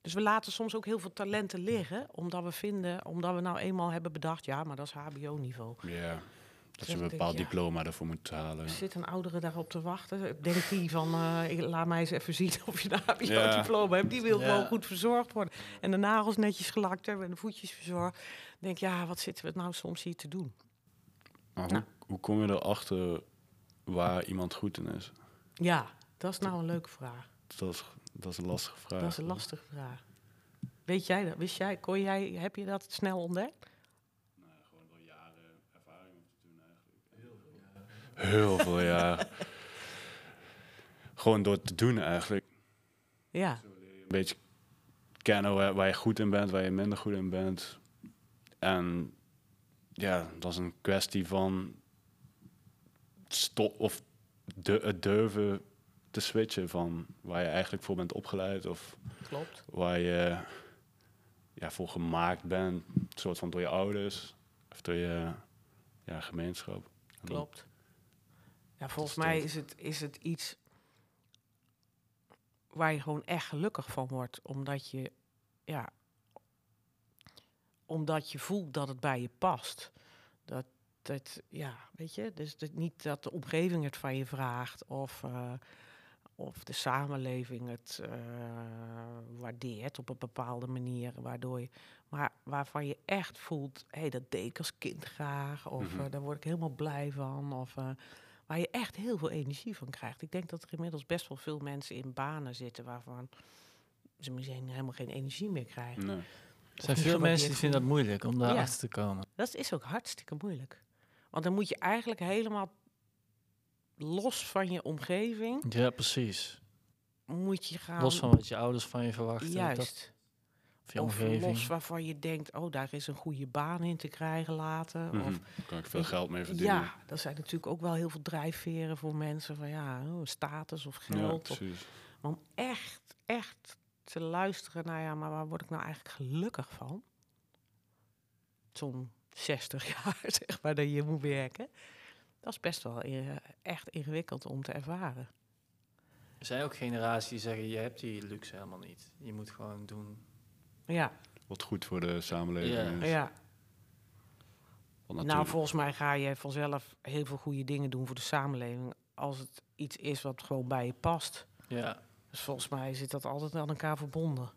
Dus we laten soms ook heel veel talenten liggen, omdat we vinden, omdat we nou eenmaal hebben bedacht, ja, maar dat is HBO-niveau. Ja. Dat je een bepaald diploma ervoor moet halen. Er zit een oudere daarop te wachten. Denkt die van, uh, laat mij eens even zien of je een HBO-diploma hebt. Die wil gewoon goed verzorgd worden. En de nagels netjes gelakt hebben en de voetjes verzorgd. Denk, ja, wat zitten we nou soms hier te doen? Maar hoe, nou. hoe kom je erachter waar iemand goed in is? Ja, dat is nou een leuke vraag. Dat is, dat is een lastige vraag. Dat is een lastige vraag. Weet jij dat? Wist jij, kon jij, heb je dat snel ontdekt? Heel veel, ja. Gewoon door te doen eigenlijk. Ja. Een beetje kennen waar, waar, je goed in bent, waar je minder goed in bent. En ja, dat is een kwestie van stop of de, het durven te switchen van waar je eigenlijk voor bent opgeleid of Klopt. waar je ja, voor gemaakt bent, soort van door je ouders of door je ja, gemeenschap. Klopt. Ja, volgens mij is het, is het iets waar je gewoon echt gelukkig van wordt. Omdat je, ja, omdat je voelt dat het bij je past. Dat, dat ja, weet je, dus dat niet dat de omgeving het van je vraagt of, uh, of de samenleving het uh, waardeert op een bepaalde manier, waardoor je, maar waarvan je echt voelt, hé, hey, dat deed ik als kind graag, of mm -hmm. uh, daar word ik helemaal blij van, of waar je echt heel veel energie van krijgt. Ik denk dat er inmiddels best wel veel mensen in banen zitten waarvan ze misschien helemaal geen energie meer krijgen. Nee. Er zijn veel mensen die vinden dat moeilijk om daar achter te komen. Dat is ook hartstikke moeilijk. Want dan moet je eigenlijk helemaal los van je omgeving Ja, precies. moet je gaan. Los van wat je ouders van je verwachten. Dat, juist. Of of los waarvan je denkt, oh, daar is een goede baan in te krijgen later. Mhm. Of Daar kan ik veel geld mee verdienen. ja, dat zijn natuurlijk ook wel heel veel drijfveren voor mensen van ja, oh, status of Ja, geld. of, precies. maar om echt, echt te luisteren naar ja, maar waar word ik nou eigenlijk gelukkig van? Zo'n 60 jaar, zeg maar, dat je moet werken. Dat is best wel eh, echt ingewikkeld om te ervaren. Er zijn ook generaties die zeggen, je hebt die luxe helemaal niet. Je moet gewoon doen. Ja, Wat goed voor de samenleving Ja. is. ja. Nou, volgens mij ga je vanzelf heel veel goede dingen doen voor de samenleving. Als het iets is wat gewoon bij je past. Ja, Dus volgens mij zit dat altijd aan elkaar verbonden.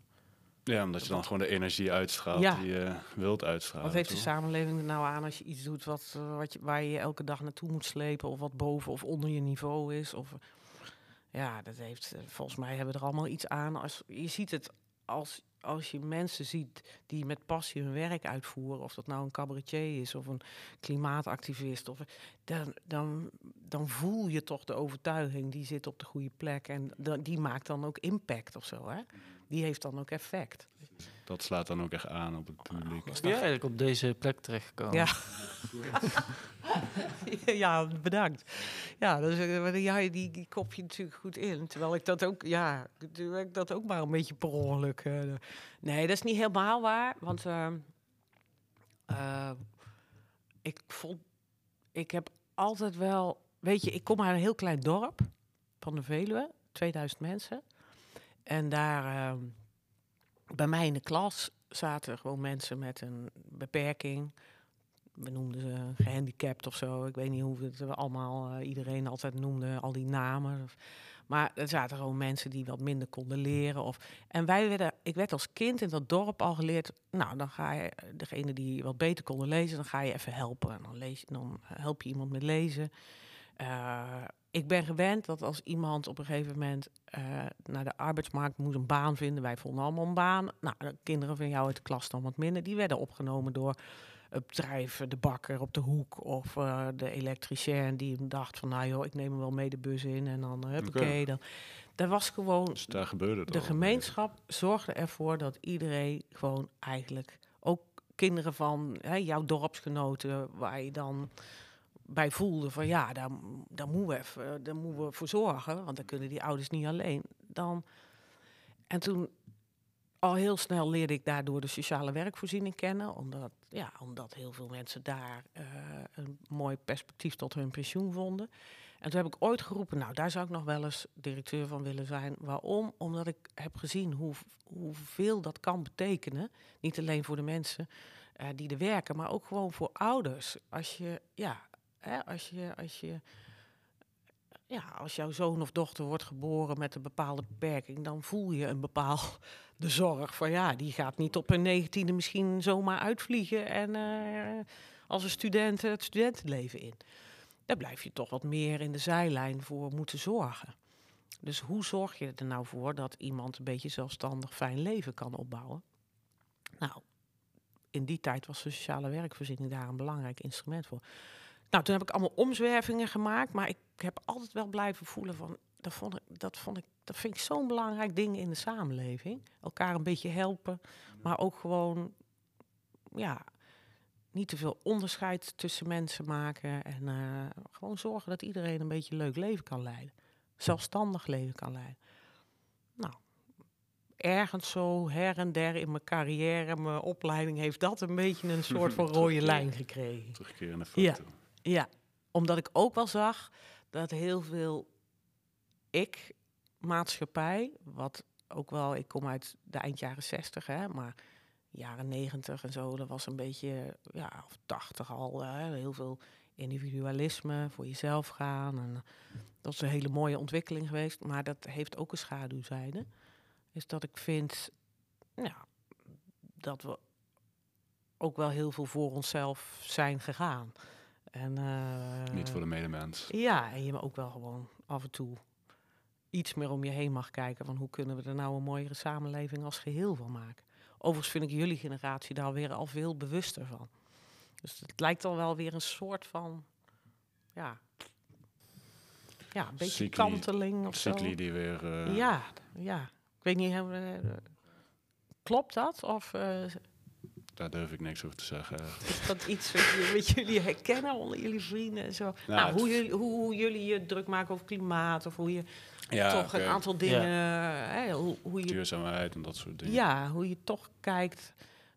Ja, omdat je dan gewoon de energie uitstraalt Ja. die je wilt uitstralen. Wat heeft de samenleving er nou aan als je iets doet wat, eh, wat je, waar je je elke dag naartoe moet slepen, of wat boven of onder je niveau is? Of, ja, dat heeft, eh, volgens mij hebben we er allemaal iets aan. Als, je ziet het als, als je mensen ziet die met passie hun werk uitvoeren, of dat nou een cabaretier is of een klimaatactivist, of, dan, dan, dan voel je toch de overtuiging, die zit op de goede plek en die maakt dan ook impact of zo. Hè? Die heeft dan ook effect. Dat slaat dan ook echt aan op het publiek. Je eigenlijk op deze plek terechtgekomen? Ja. ja, bedankt. Ja, dus, ja, die, die kop je natuurlijk goed in. Terwijl ik dat ook, ja, ik dat ook maar een beetje per ongeluk. eh, nee, dat is niet helemaal waar. Want ehm, eh, ik vond, ik heb altijd wel, weet je, ik kom uit een heel klein dorp van de Veluwe, 2000 mensen. En daar, ehm, bij mij in de klas zaten gewoon mensen met een beperking we noemden ze gehandicapt of zo. Ik weet niet hoe we het allemaal, eh, iedereen altijd noemde, al die namen. Maar er zaten gewoon mensen die wat minder konden leren. Of, en wij werden, ik werd als kind in dat dorp al geleerd. Nou, dan ga je, degene die wat beter konden lezen, dan ga je even helpen. En dan, lees, dan help je iemand met lezen. Eh, ik ben gewend dat als iemand op een gegeven moment eh, naar de arbeidsmarkt moet een baan vinden. Wij vonden allemaal een baan. Nou, de kinderen van jou uit de klas dan wat minder. Die werden opgenomen door het bedrijf, de bakker op de hoek of eh, de elektricien die dacht van nou joh, ik neem hem wel mee de bus in en dan heb Oké. dan. Dat was gewoon, Dus daar gebeurde het de al. gemeenschap zorgde ervoor dat iedereen gewoon eigenlijk, ook kinderen van hè, jouw dorpsgenoten, waar je dan bij voelde van ja, daar, daar, moeten we even, daar moeten we voor zorgen, want dan kunnen die ouders niet alleen. Dan, en toen al heel snel leerde ik daardoor de sociale werkvoorziening kennen, omdat, ja, omdat heel veel mensen daar eh, een mooi perspectief tot hun pensioen vonden. En toen heb ik ooit geroepen, nou daar zou ik nog wel eens directeur van willen zijn. Waarom? Omdat ik heb gezien hoe, hoeveel dat kan betekenen. Niet alleen voor de mensen eh, die er werken, maar ook gewoon voor ouders. Als je, ja, hè, als je, als je ja, als jouw zoon of dochter wordt geboren met een bepaalde beperking, dan voel je een bepaalde zorg van ja, die gaat niet op een negentiende misschien zomaar uitvliegen en eh, als een student het studentenleven in. Daar blijf je toch wat meer in de zijlijn voor moeten zorgen. Dus hoe zorg je er nou voor dat iemand een beetje zelfstandig fijn leven kan opbouwen? Nou, in die tijd was de sociale werkvoorziening daar een belangrijk instrument voor. Nou, toen heb ik allemaal omzwervingen gemaakt, maar ik heb altijd wel blijven voelen van, dat vond ik, dat vond ik, dat vind ik zo'n belangrijk ding in de samenleving. Elkaar een beetje helpen, maar ook gewoon, ja, niet te veel onderscheid tussen mensen maken en eh, gewoon zorgen dat iedereen een beetje een leuk leven kan leiden, zelfstandig leven kan leiden. Nou, ergens zo her en der in mijn carrière, mijn opleiding, heeft dat een beetje een soort van rode lijn gekregen. Terugkerende Ja. Ja, omdat ik ook wel zag dat heel veel ik, maatschappij, wat ook wel, ik kom uit de eind jaren 60, hè, maar jaren 90 en zo, dat was een beetje, ja, of 80 al, hè, heel veel individualisme, voor jezelf gaan. En dat is een hele mooie ontwikkeling geweest, maar dat heeft ook een schaduwzijde. Is dat ik vind, ja, dat we ook wel heel veel voor onszelf zijn gegaan. En, eh, Niet voor de medemens. Ja, en je ook wel gewoon af en toe iets meer om je heen mag kijken van hoe kunnen we er nou een mooiere samenleving als geheel van maken. Overigens vind ik jullie generatie daar weer al veel bewuster van. Dus het lijkt al wel weer een soort van, ja, ja, een beetje Cycli- kanteling of zo. Die weer... eh, Ja, ja. Ik weet niet, klopt dat? Of eh, Daar durf ik niks over te zeggen. is dat iets wat, je- wat jullie herkennen onder jullie vrienden en zo? Nou, het- hoe, jullie, hoe, hoe jullie je druk maken over klimaat of hoe je ja, toch een aantal dingen, hè, hoe, hoe je Duurzaamheid en dat soort dingen. Ja, hoe je toch kijkt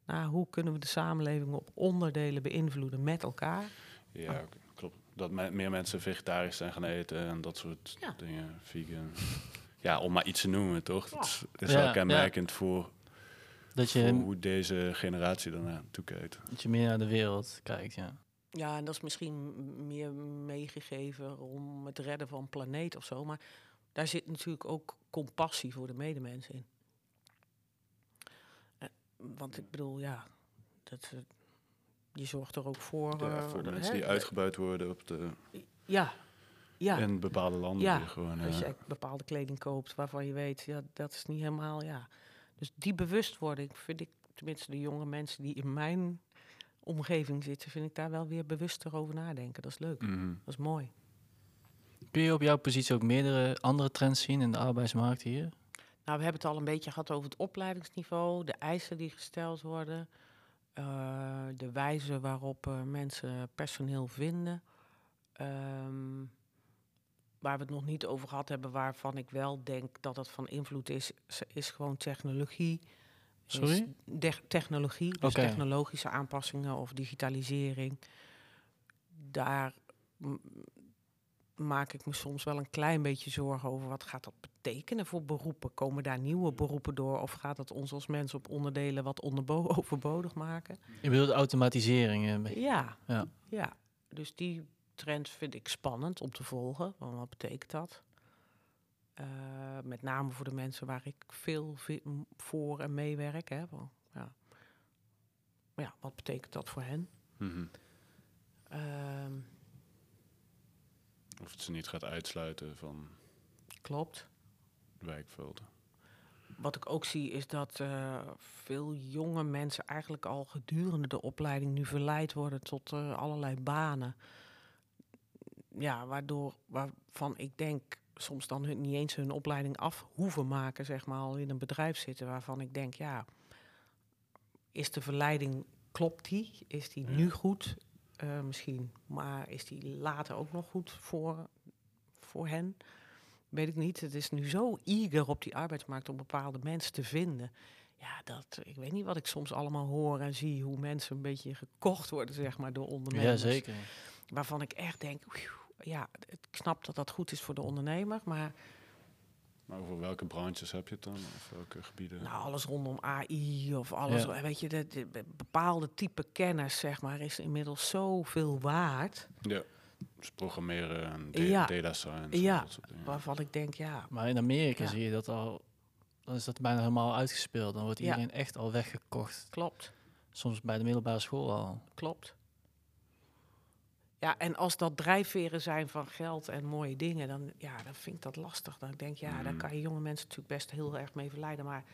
naar hoe kunnen we de samenleving op onderdelen beïnvloeden met elkaar. Ja, oké, klopt. Dat me- meer mensen vegetarisch zijn gaan eten en dat soort Ja. dingen. Vegan. Ja, om maar iets te noemen, toch? Ja. Dat is, wel ja. kenmerkend voor, Dat voor je, hoe deze generatie daarnaar toekijkt. dat je meer naar de wereld kijkt, ja. Ja, en dat is misschien meer meegegeven om het redden van een planeet of zo. Maar daar zit natuurlijk ook compassie voor de medemens in. Eh, want ik bedoel, ja, dat, eh, je zorgt er ook voor. Ja, eh, voor de hè, mensen die uitgebuit worden op de, Ja, ja. in bepaalde landen. Ja, die gewoon, Als je bepaalde kleding koopt waarvan je weet, ja, dat is niet helemaal, ja. Dus die bewustwording vind ik, tenminste de jonge mensen die in mijn omgeving zitten, vind ik daar wel weer bewuster over nadenken. Dat is leuk, mhm. dat is mooi. Kun je op jouw positie ook meerdere andere trends zien in de arbeidsmarkt hier? Nou, we hebben het al een beetje gehad over het opleidingsniveau, de eisen die gesteld worden, eh, de wijze waarop eh, mensen personeel vinden. Ehm, waar we het nog niet over gehad hebben, waarvan ik wel denk dat het van invloed is, is- gewoon technologie. Is Sorry? technologie, dus technologische aanpassingen of digitalisering. Daar maak ik me soms wel een klein beetje zorgen over wat gaat dat betekenen voor beroepen. Komen daar nieuwe beroepen door of gaat het ons als mensen op onderdelen wat onderbo- overbodig maken? Je bedoelt automatisering. eh. Ja, Ja. ja. Dus die trend vind ik spannend om te volgen. Want wat betekent dat? Eh, met name voor de mensen waar ik veel voor en meewerk. Hè. Wel, ja. Maar ja, wat betekent dat voor hen? Mhm. Ehm, Of het ze niet gaat uitsluiten van klopt. wijkvelden. Wat ik ook zie is dat eh, veel jonge mensen eigenlijk al gedurende de opleiding nu verleid worden tot eh, allerlei banen. Ja, waardoor waarvan ik denk soms dan hun, niet eens hun opleiding af hoeven maken, zeg maar, al in een bedrijf zitten. Waarvan ik denk, ja, is de verleiding, klopt die? Is die nu goed? Eh, misschien, maar is die later ook nog goed voor, voor hen? Weet ik niet. Het is nu zo eager op die arbeidsmarkt om bepaalde mensen te vinden. Ja, dat, ik weet niet wat ik soms allemaal hoor en zie. Hoe mensen een beetje gekocht worden, zeg maar, door Ja, ondernemers. zeker. Waarvan ik echt denk, ja, ik snap dat dat goed is voor de ondernemer. Maar Maar over welke branches heb je het dan? Of welke gebieden? nou, alles rondom AI of alles, Ja. weet je, de, de- de bepaalde type kennis, zeg maar, is inmiddels zoveel waard. Ja. Dus programmeren en da- Ja. data science. en Ja. dat soort dingen. Waarvan ik denk, ja, Maar in Amerika Ja. zie je dat al, dan is dat bijna helemaal uitgespeeld. Dan wordt Ja. iedereen echt al weggekocht. klopt. Soms bij de middelbare school al. Klopt. Ja, en als dat drijfveren zijn van geld en mooie dingen, dan, ja, dan vind ik dat lastig. Dan denk ik, ja, daar Mm. kan je jonge mensen natuurlijk best heel erg mee verleiden. Maar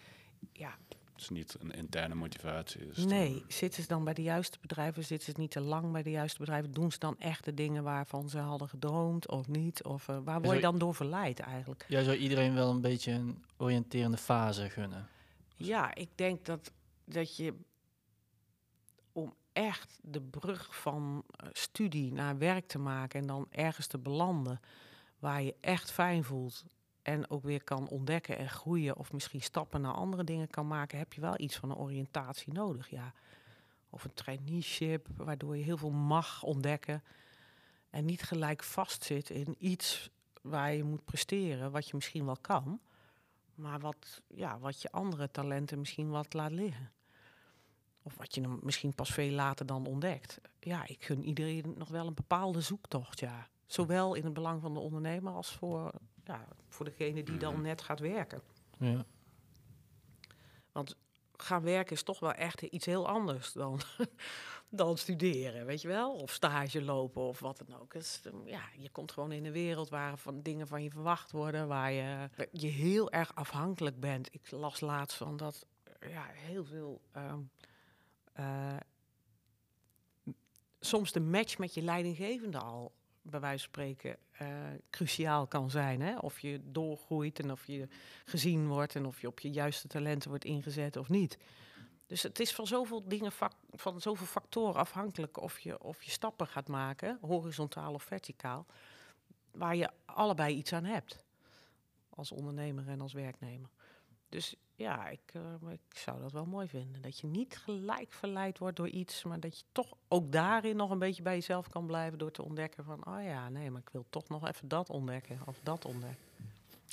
ja, Het is niet een interne motivatie. Dus nee, zitten ze dan bij de juiste bedrijven? Zitten ze niet te lang bij de juiste bedrijven? Doen ze dan echt de dingen waarvan ze hadden gedroomd of niet? Of eh, waar word je dan door verleid eigenlijk? Jij zou iedereen wel een beetje een oriënterende fase gunnen. Ja, ik denk dat, dat je om echt de brug van eh, studie naar werk te maken en dan ergens te belanden waar je echt fijn voelt en ook weer kan ontdekken en groeien of misschien stappen naar andere dingen kan maken, heb je wel iets van een oriëntatie nodig, ja. Of een traineeship, waardoor je heel veel mag ontdekken en niet gelijk vastzit in iets waar je moet presteren, wat je misschien wel kan, maar wat, ja, wat je andere talenten misschien wat laat liggen. Of wat je dan misschien pas veel later dan ontdekt. Ja, ik gun iedereen nog wel een bepaalde zoektocht, ja. Zowel in het belang van de ondernemer als voor, ja, voor degene die dan Mhm. net gaat werken. Ja. Want gaan werken is toch wel echt iets heel anders dan, dan studeren, weet je wel? Of stage lopen of wat dan ook. Is, um, ja, je komt gewoon in een wereld waar van dingen van je verwacht worden, waar je, je heel erg afhankelijk bent. Ik las laatst van dat ja, heel veel. ehm, eh, soms de match met je leidinggevende al bij wijze van spreken eh, cruciaal kan zijn. Hè? Of je doorgroeit en of je gezien wordt en of je op je juiste talenten wordt ingezet of niet. Dus het is van zoveel dingen, van zoveel factoren afhankelijk of je, of je stappen gaat maken, horizontaal of verticaal, waar je allebei iets aan hebt. Als ondernemer en als werknemer. Dus ja, ik, eh, ik zou dat wel mooi vinden. Dat je niet gelijk verleid wordt door iets, maar dat je toch ook daarin nog een beetje bij jezelf kan blijven door te ontdekken van, oh ja, nee, maar ik wil toch nog even dat ontdekken of dat ontdekken.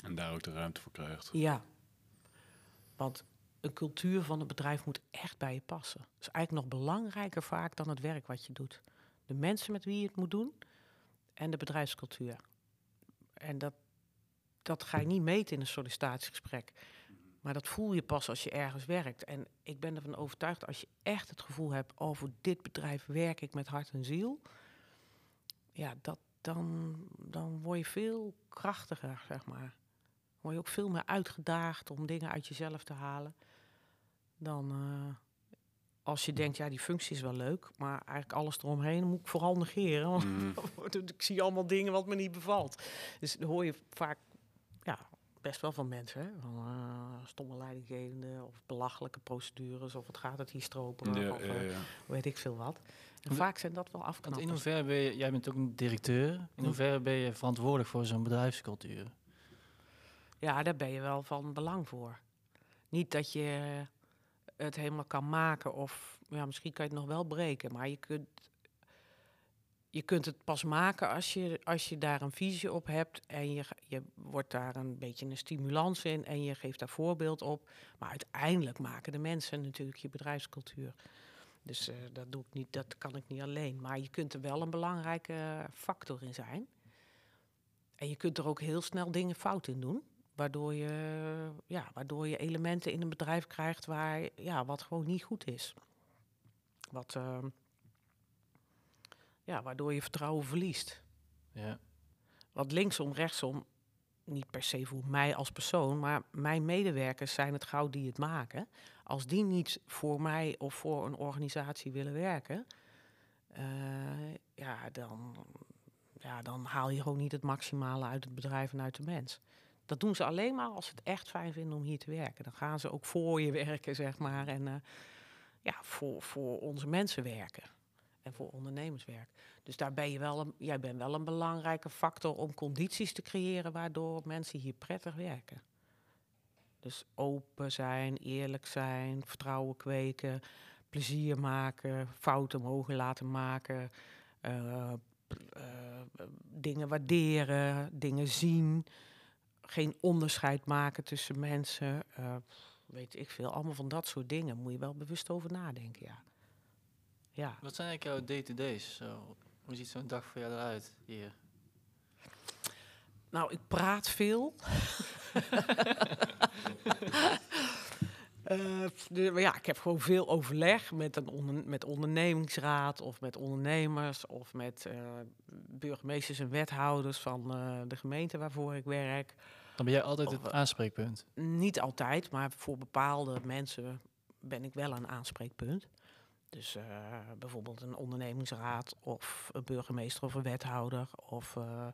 En daar ook de ruimte voor krijgt. Ja, want een cultuur van het bedrijf moet echt bij je passen. Dat is eigenlijk nog belangrijker vaak dan het werk wat je doet. De mensen met wie je het moet doen en de bedrijfscultuur. En dat, dat ga je niet meten in een sollicitatiegesprek. Maar dat voel je pas als je ergens werkt. En ik ben ervan overtuigd, als je echt het gevoel hebt... oh, voor dit bedrijf werk ik met hart en ziel... ja, dat, dan, dan word je veel krachtiger, zeg maar. Word je ook veel meer uitgedaagd om dingen uit jezelf te halen... dan eh, als je denkt, ja, die functie is wel leuk... maar eigenlijk alles eromheen moet ik vooral negeren. want Mm. ik zie allemaal dingen wat me niet bevalt. Dus dan hoor je vaak, ja, best wel van mensen, hè? Van eh, stomme leidinggevende of belachelijke procedures of wat gaat het hier stropen Ja, of ja, eh, ja. weet ik veel wat. En vaak zijn dat wel Want in afknappers. hoeverre ben je, jij bent ook een directeur, in Hm. hoeverre ben je verantwoordelijk voor zo'n bedrijfscultuur? Ja, daar ben je wel van belang voor. Niet dat je het helemaal kan maken of ja, misschien kan je het nog wel breken, maar je kunt, je kunt het pas maken als je, als je daar een visie op hebt en je, je wordt daar een beetje een stimulans in en je geeft daar voorbeeld op. Maar uiteindelijk maken de mensen natuurlijk je bedrijfscultuur. Dus eh, dat, doe ik niet, dat kan ik niet alleen. Maar je kunt er wel een belangrijke factor in zijn. En je kunt er ook heel snel dingen fout in doen. Waardoor je, ja, waardoor je elementen in een bedrijf krijgt waar, ja, wat gewoon niet goed is. Wat, ehm, ja, waardoor je vertrouwen verliest. Ja. Want linksom, rechtsom, niet per se voor mij als persoon, maar mijn medewerkers zijn het goud die het maken. Als die niet voor mij of voor een organisatie willen werken, eh, ja, dan, ja, dan haal je gewoon niet het maximale uit het bedrijf en uit de mens. Dat doen ze alleen maar als ze het echt fijn vinden om hier te werken. Dan gaan ze ook voor je werken, zeg maar. En eh, ja, voor, voor onze mensen werken. En voor ondernemers werken. Dus daar ben je wel een, jij bent wel een belangrijke factor om condities te creëren waardoor mensen hier prettig werken. Dus open zijn, eerlijk zijn, vertrouwen kweken, plezier maken, fouten mogen laten maken, eh, eh, dingen waarderen, dingen zien, geen onderscheid maken tussen mensen, eh, weet ik veel, allemaal van dat soort dingen. Moet je wel bewust over nadenken, ja. Ja. Wat zijn eigenlijk jouw day-to-days? Zo, hoe ziet zo'n dag voor jou eruit hier? Nou, ik praat veel. Eh, de- maar ja, ik heb gewoon veel overleg met een onder, met ondernemingsraad of met ondernemers of met eh, burgemeesters en wethouders van eh, de gemeente waarvoor ik werk. Dan ben jij altijd Of, het aanspreekpunt. Niet altijd, maar voor bepaalde mensen ben ik wel een aanspreekpunt. Dus eh, bijvoorbeeld een ondernemingsraad of een burgemeester of een wethouder of eh,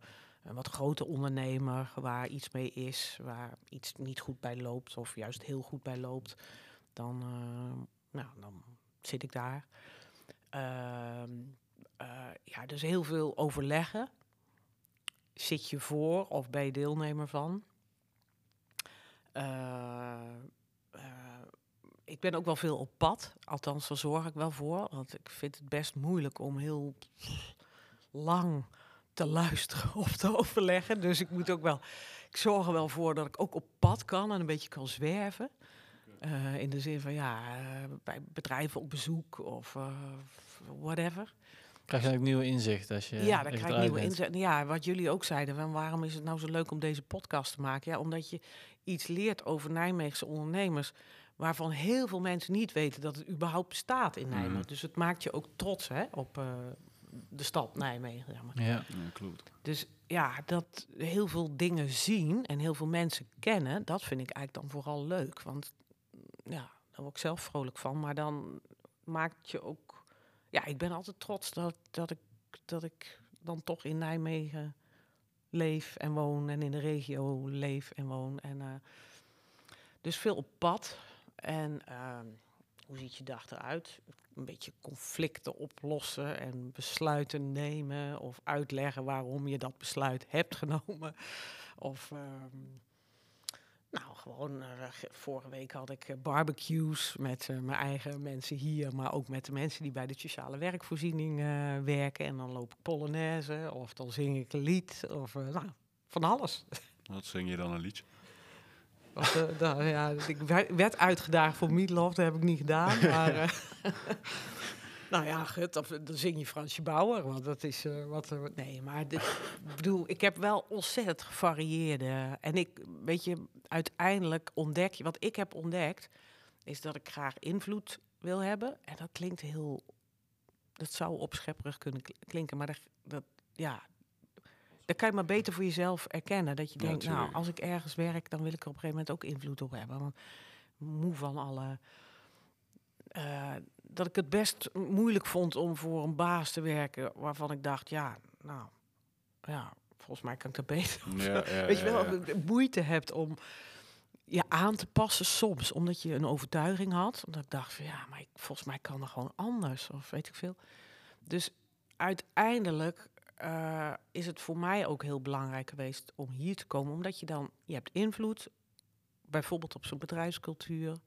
een wat grote ondernemer waar iets mee is, waar iets niet goed bij loopt of juist heel goed bij loopt, dan, eh, nou, dan zit ik daar. Ehm, eh, ja, dus heel veel overleggen. Zit je voor of ben je deelnemer van? Ik ben ook wel veel op pad. Althans, daar zorg ik wel voor. Want ik vind het best moeilijk om heel lang te luisteren of te overleggen. Dus ik moet ook wel. Ik zorg er wel voor dat ik ook op pad kan en een beetje kan zwerven. Eh, in de zin van ja, eh, bij bedrijven op bezoek of eh, whatever. Krijg je ook nieuwe inzichten als je Ja, dan krijg ik eruit nieuwe inzet. Ja, wat jullie ook zeiden, van waarom is het nou zo leuk om deze podcast te maken? Ja, omdat je iets leert over Nijmeegse ondernemers, waarvan heel veel mensen niet weten dat het überhaupt bestaat in Nijmegen. Mhm. Dus het maakt je ook trots hè, op eh, de stad Nijmegen. Zeg maar. Ja. Ja, klopt. Dus ja, dat heel veel dingen zien en heel veel mensen kennen, dat vind ik eigenlijk dan vooral leuk. Want ja, daar word ik zelf vrolijk van. Maar dan maakt je ook. Ja, ik ben altijd trots dat, dat, ik, dat ik dan toch in Nijmegen leef en woon en in de regio leef en woon. En, eh, dus veel op pad. En ehm, hoe ziet je dag eruit? Een beetje conflicten oplossen en besluiten nemen of uitleggen waarom je dat besluit hebt genomen. Of ehm, nou, gewoon, eh, ge- vorige week had ik eh, barbecues met eh, mijn eigen mensen hier, maar ook met de mensen die bij de sociale werkvoorziening werken. En dan loop ik polonaise of dan zing ik een lied of nou, van alles. Wat zing je dan een liedje? Eh, ja, ik werd uitgedaagd voor Meatloaf, dat heb ik niet gedaan. Maar, eh, nou ja, gut, of, dan zing je Fransje Bauer, want dat is eh, wat... er- nee, maar dit, ik bedoel, ik heb wel ontzettend gevarieerde... En ik, weet je, uiteindelijk ontdek je... Wat ik heb ontdekt, is dat ik graag invloed wil hebben. En dat klinkt heel... Dat zou opschepperig kunnen kl- klinken, maar dat, dat ja... Dan kan je maar beter voor jezelf erkennen. Dat je Ja, denkt, nou, als ik ergens werk, dan wil ik er op een gegeven moment ook invloed op hebben. Want moe van alle. eh, dat ik het best moeilijk vond om voor een baas te werken waarvan ik dacht, ja, nou, ja, volgens mij kan ik dat beter. Ja, ja, Weet je wel, moeite hebt om je aan te passen soms, omdat je een overtuiging had. Omdat ik dacht van ja, maar ik, volgens mij kan dat gewoon anders, of weet ik veel. Dus uiteindelijk eh, is het voor mij ook heel belangrijk geweest om hier te komen, omdat je dan, je hebt invloed, bijvoorbeeld op zo'n bedrijfscultuur,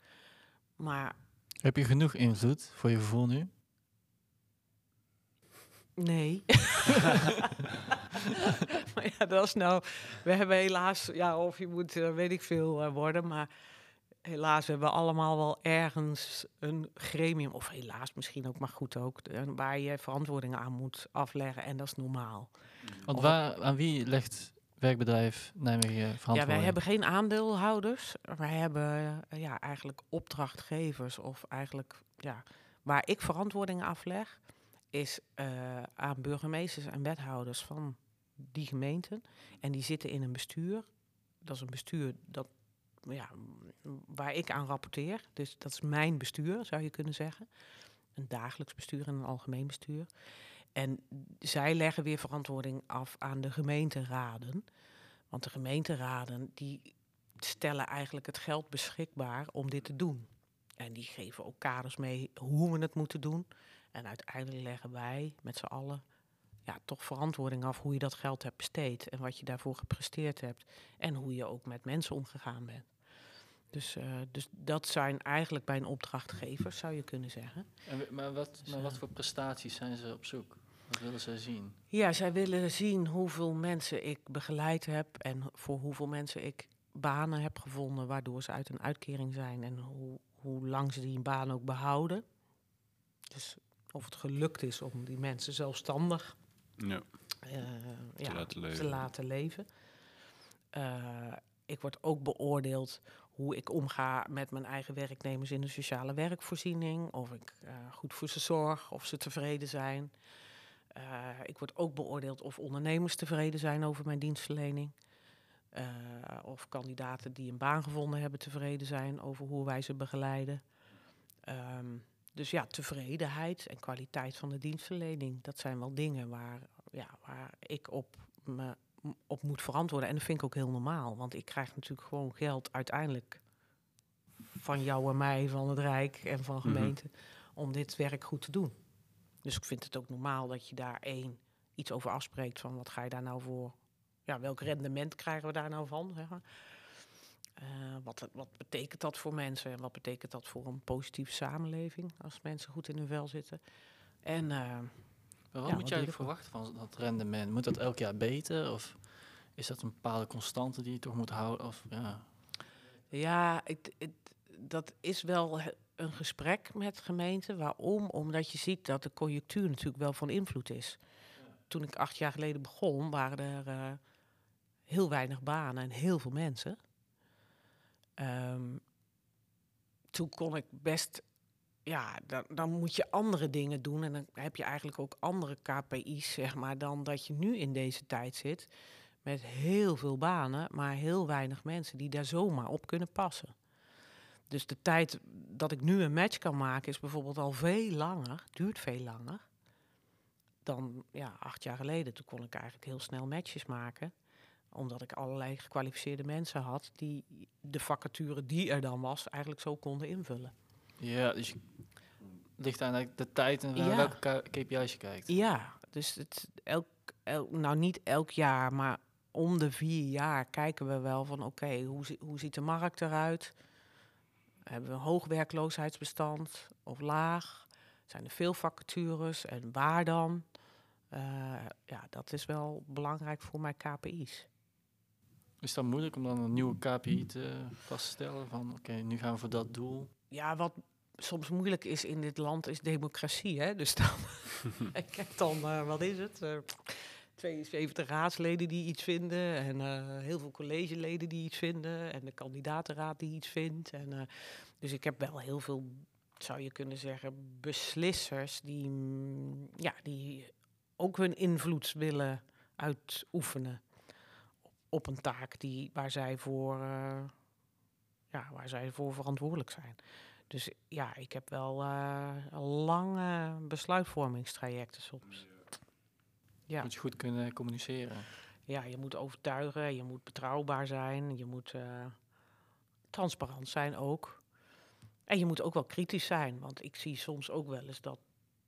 maar Heb je genoeg invloed voor je gevoel nu? Nee. maar ja, dat is nou. We hebben helaas, ja, of je moet, eh, weet ik veel, eh, worden, maar helaas hebben we allemaal wel ergens een gremium, of helaas misschien ook, maar goed ook, eh, waar je verantwoordingen aan moet afleggen en dat is normaal. Want Of- waar, aan wie legt werkbedrijf Nijmegen Ja, verantwoording? wij hebben geen aandeelhouders. Wij hebben eh, ja, eigenlijk opdrachtgevers of eigenlijk ja, waar ik verantwoording afleg, is eh, aan burgemeesters en wethouders van die gemeenten. En die zitten in een bestuur. Dat is een bestuur dat, waar ik aan rapporteer. Dus dat is mijn bestuur, zou je kunnen zeggen. Een dagelijks bestuur en een algemeen bestuur. En zij leggen weer verantwoording af aan de gemeenteraden. Want de gemeenteraden die stellen eigenlijk het geld beschikbaar om dit te doen. En die geven ook kaders mee hoe we het moeten doen. En uiteindelijk leggen wij met z'n allen ja, toch verantwoording af hoe je dat geld hebt besteed. En wat je daarvoor gepresteerd hebt. En hoe je ook met mensen omgegaan bent. Dus, eh, dus dat zijn eigenlijk bij een opdrachtgever, zou je kunnen zeggen. En maar, wat, Dus, maar eh, wat voor prestaties zijn ze op zoek? Wat willen ze zien? Ja, zij willen zien hoeveel mensen ik begeleid heb en voor hoeveel mensen ik banen heb gevonden waardoor ze uit een uitkering zijn en hoe, hoe lang ze die baan ook behouden. Dus of het gelukt is om die mensen zelfstandig Ja. eh, ja, laten leven. te laten leven. Eh, ik word ook beoordeeld hoe ik omga met mijn eigen werknemers in de sociale werkvoorziening. Of ik eh, goed voor ze zorg, of ze tevreden zijn. Eh, ik word ook beoordeeld of ondernemers tevreden zijn over mijn dienstverlening. Eh, of kandidaten die een baan gevonden hebben tevreden zijn over hoe wij ze begeleiden. Ehm, dus ja, tevredenheid en kwaliteit van de dienstverlening, dat zijn wel dingen waar, ja, waar ik op, me, op moet verantwoorden. En dat vind ik ook heel normaal, want ik krijg natuurlijk gewoon geld uiteindelijk van jou en mij, van het Rijk en van Mhm. gemeenten, om dit werk goed te doen. Dus ik vind het ook normaal dat je daar één iets over afspreekt van wat ga je daar nou voor, ja, welk rendement krijgen we daar nou van, zeg maar. Eh, wat, wat betekent dat voor mensen en wat betekent dat voor een positieve samenleving als mensen goed in hun vel zitten? En eh, Maar wat Ja, moet jij verwachten van dat rendement? Moet dat elk jaar beter? Of is dat een bepaalde constante die je toch moet houden? Of, ja. Ja, het, het, dat is wel een gesprek met gemeenten. Waarom? Omdat je ziet dat de conjunctuur natuurlijk wel van invloed is. Toen ik acht jaar geleden begon, waren er eh, heel weinig banen en heel veel mensen. Ehm, toen kon ik best, ja, dan, dan moet je andere dingen doen. En dan heb je eigenlijk ook andere KPI's, zeg maar, dan dat je nu in deze tijd zit. Met heel veel banen, maar heel weinig mensen die daar zomaar op kunnen passen. Dus de tijd dat ik nu een match kan maken is bijvoorbeeld al veel langer, duurt veel langer, dan, ja, acht jaar geleden, toen kon ik eigenlijk heel snel matches maken. Omdat ik allerlei gekwalificeerde mensen had die de vacature die er dan was, eigenlijk zo konden invullen. Ja, dus je- ligt aan de tijd en Ja. welke KPI's je kijkt. Ja, dus het, elk, elk, nou niet elk jaar, maar om de vier jaar kijken we wel van oké, hoe, hoe ziet de markt eruit? Hebben we een hoog werkloosheidsbestand of laag? Zijn er veel vacatures en waar dan? Eh, ja, dat is wel belangrijk voor mijn KPI's. Is dat moeilijk om dan een nieuwe KPI te vaststellen? Van oké, nu gaan we voor dat doel. Ja, wat soms moeilijk is in dit land is democratie. Hè? Dus dan, ik heb dan, eh, wat is het? Eh, 72 raadsleden die iets vinden en eh, heel veel collegeleden die iets vinden en de kandidatenraad die iets vindt. En, dus ik heb wel heel veel, zou je kunnen zeggen, beslissers die, mm, ja, die ook hun invloed willen uitoefenen op een taak die, waar, zij voor, ja, waar zij voor verantwoordelijk zijn. Dus ja, ik heb wel eh, lange besluitvormingstrajecten soms. Ja. Moet je goed kunnen communiceren. Ja, je moet overtuigen, je moet betrouwbaar zijn, je moet eh, transparant zijn ook. En je moet ook wel kritisch zijn, want ik zie soms ook wel eens dat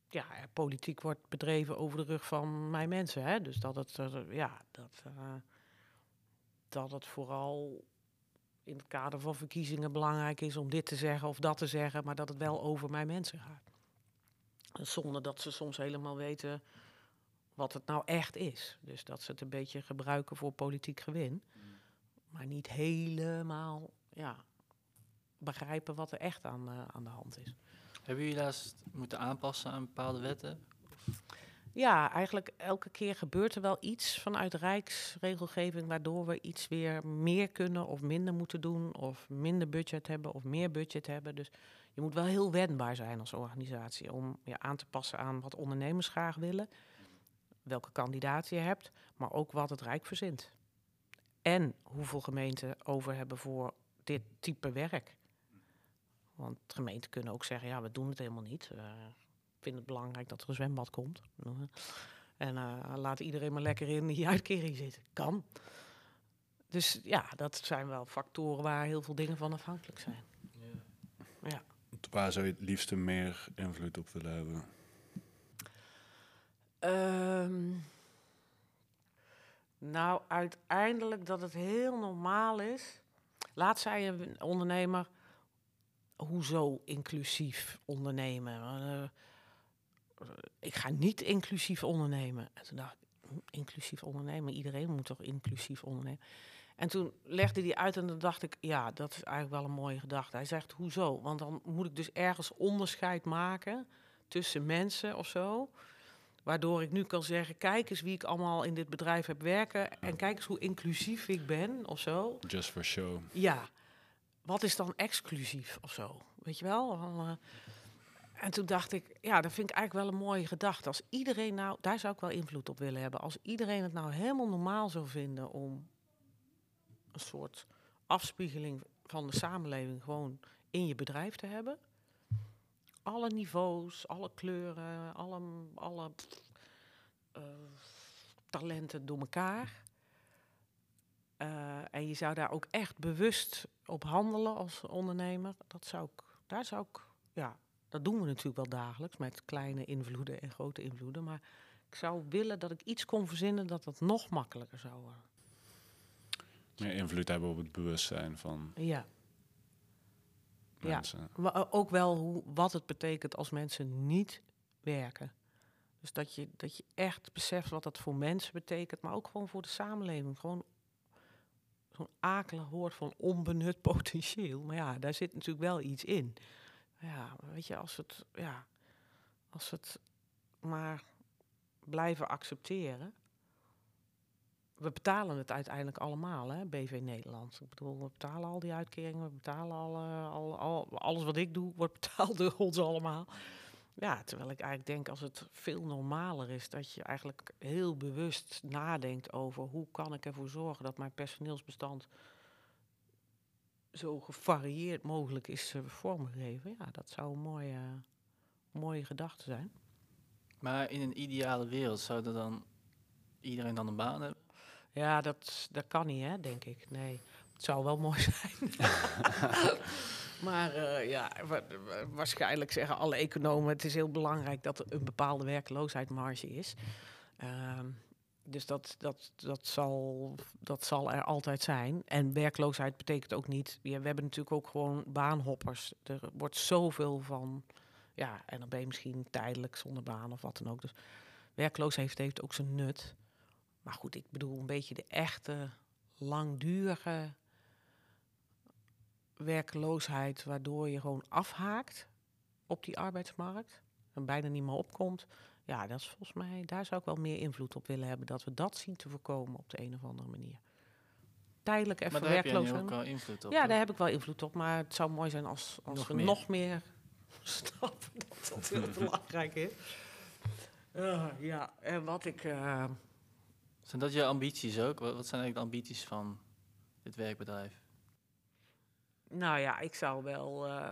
ja, er politiek wordt bedreven over de rug van mijn mensen. Hè? Dus dat het, eh, ja, dat, dat het vooral in het kader van verkiezingen belangrijk is om dit te zeggen of dat te zeggen, maar dat het wel over mijn mensen gaat. Zonder dat ze soms helemaal weten wat het nou echt is. Dus dat ze het een beetje gebruiken voor politiek gewin. Maar niet helemaal ja, begrijpen wat er echt aan, eh, aan de hand is. Hebben jullie laatst moeten aanpassen aan bepaalde wetten? Ja, eigenlijk elke keer gebeurt er wel iets vanuit Rijksregelgeving... waardoor we iets weer meer kunnen of minder moeten doen... of minder budget hebben of meer budget hebben. Dus je moet wel heel wendbaar zijn als organisatie... om je aan te passen aan wat ondernemers graag willen... welke kandidaat je hebt, maar ook wat het Rijk verzint. En hoeveel gemeenten over hebben voor dit type werk. Want gemeenten kunnen ook zeggen, ja, we doen het helemaal niet. Eh, vind het belangrijk dat er een zwembad komt. En eh, laat iedereen maar lekker in die uitkering zitten. Kan. Dus ja, dat zijn wel factoren waar heel veel dingen van afhankelijk zijn. Ja. Waar zou je het liefste meer invloed op willen hebben? Ehm, nou, uiteindelijk dat het heel normaal is. Laat zei een ondernemer, hoezo inclusief ondernemen? Eh, ik ga niet inclusief ondernemen. En toen dacht ik, hm, inclusief ondernemen, iedereen moet toch inclusief ondernemen? En toen legde hij uit en dan dacht ik, ja, dat is eigenlijk wel een mooie gedachte. Hij zegt, hoezo? Want dan moet ik dus ergens onderscheid maken tussen mensen of zo. Waardoor ik nu kan zeggen, kijk eens wie ik allemaal in dit bedrijf heb werken. En kijk eens hoe inclusief ik ben of zo. Just for show. Ja, wat is dan exclusief of zo? Weet je wel? Eh, en toen dacht ik, ja, dat vind ik eigenlijk wel een mooie gedachte. Als iedereen nou, daar zou ik wel invloed op willen hebben. Als iedereen het nou helemaal normaal zou vinden om een soort afspiegeling van de samenleving gewoon in je bedrijf te hebben. Alle niveaus, alle kleuren, alle, alle eh, talenten door elkaar. Eh, en je zou daar ook echt bewust op handelen als ondernemer. Dat zou ik, daar zou ik, ja, dat doen we natuurlijk wel dagelijks met kleine invloeden en grote invloeden. Maar ik zou willen dat ik iets kon verzinnen dat dat nog makkelijker zou worden. Meer invloed hebben op het bewustzijn van Ja. Ja. mensen. Maar o- ook wel hoe, wat het betekent als mensen niet werken. Dus dat je, dat je echt beseft wat dat voor mensen betekent, maar ook gewoon voor de samenleving. Gewoon zo'n akelig woord van onbenut potentieel. Maar ja, daar zit natuurlijk wel iets in. Ja, weet je, als het, ja, als het maar blijven accepteren. We betalen het uiteindelijk allemaal, hè, BV Nederland. Ik bedoel, we betalen al die uitkeringen, we betalen al, al alles wat ik doe, wordt betaald door ons allemaal. Ja, terwijl ik eigenlijk denk als het veel normaler is, dat je eigenlijk heel bewust nadenkt over hoe kan ik ervoor zorgen dat mijn personeelsbestand zo gevarieerd mogelijk is eh, vormgegeven. Ja, dat zou een mooie, mooie gedachte zijn. Maar in een ideale wereld zou er dan iedereen dan een baan hebben? Ja, dat, dat kan niet, hè, denk ik. Nee, het zou wel mooi zijn. maar eh, ja, wa- wa- waarschijnlijk zeggen alle economen... het is heel belangrijk dat er een bepaalde werkloosheidsmarge is. Ehm, dus dat, dat, dat, zal, dat zal er altijd zijn. En werkloosheid betekent ook niet... We hebben natuurlijk ook gewoon baanhoppers. Er wordt zoveel van... Ja, en dan ben je misschien tijdelijk zonder baan of wat dan ook. Dus werkloosheid heeft ook zijn nut. Maar goed, ik bedoel een beetje de echte, langdurige werkloosheid, waardoor je gewoon afhaakt op die arbeidsmarkt en bijna niet meer opkomt. Ja, dat is volgens mij, daar zou ik wel meer invloed op willen hebben, dat we dat zien te voorkomen op de een of andere manier. Tijdelijk even maar daar heb werkloos nu ook zijn. wel invloed op. Ja, daar heb ik wel invloed op, maar het zou mooi zijn als, als Nog we meer. nog meer snappen dat dat heel belangrijk is. Eh, ja, en wat ik... eh, Zijn dat je ambities ook? Wat wat zijn eigenlijk de ambities van dit werkbedrijf? Nou ja, ik zou, wel, eh,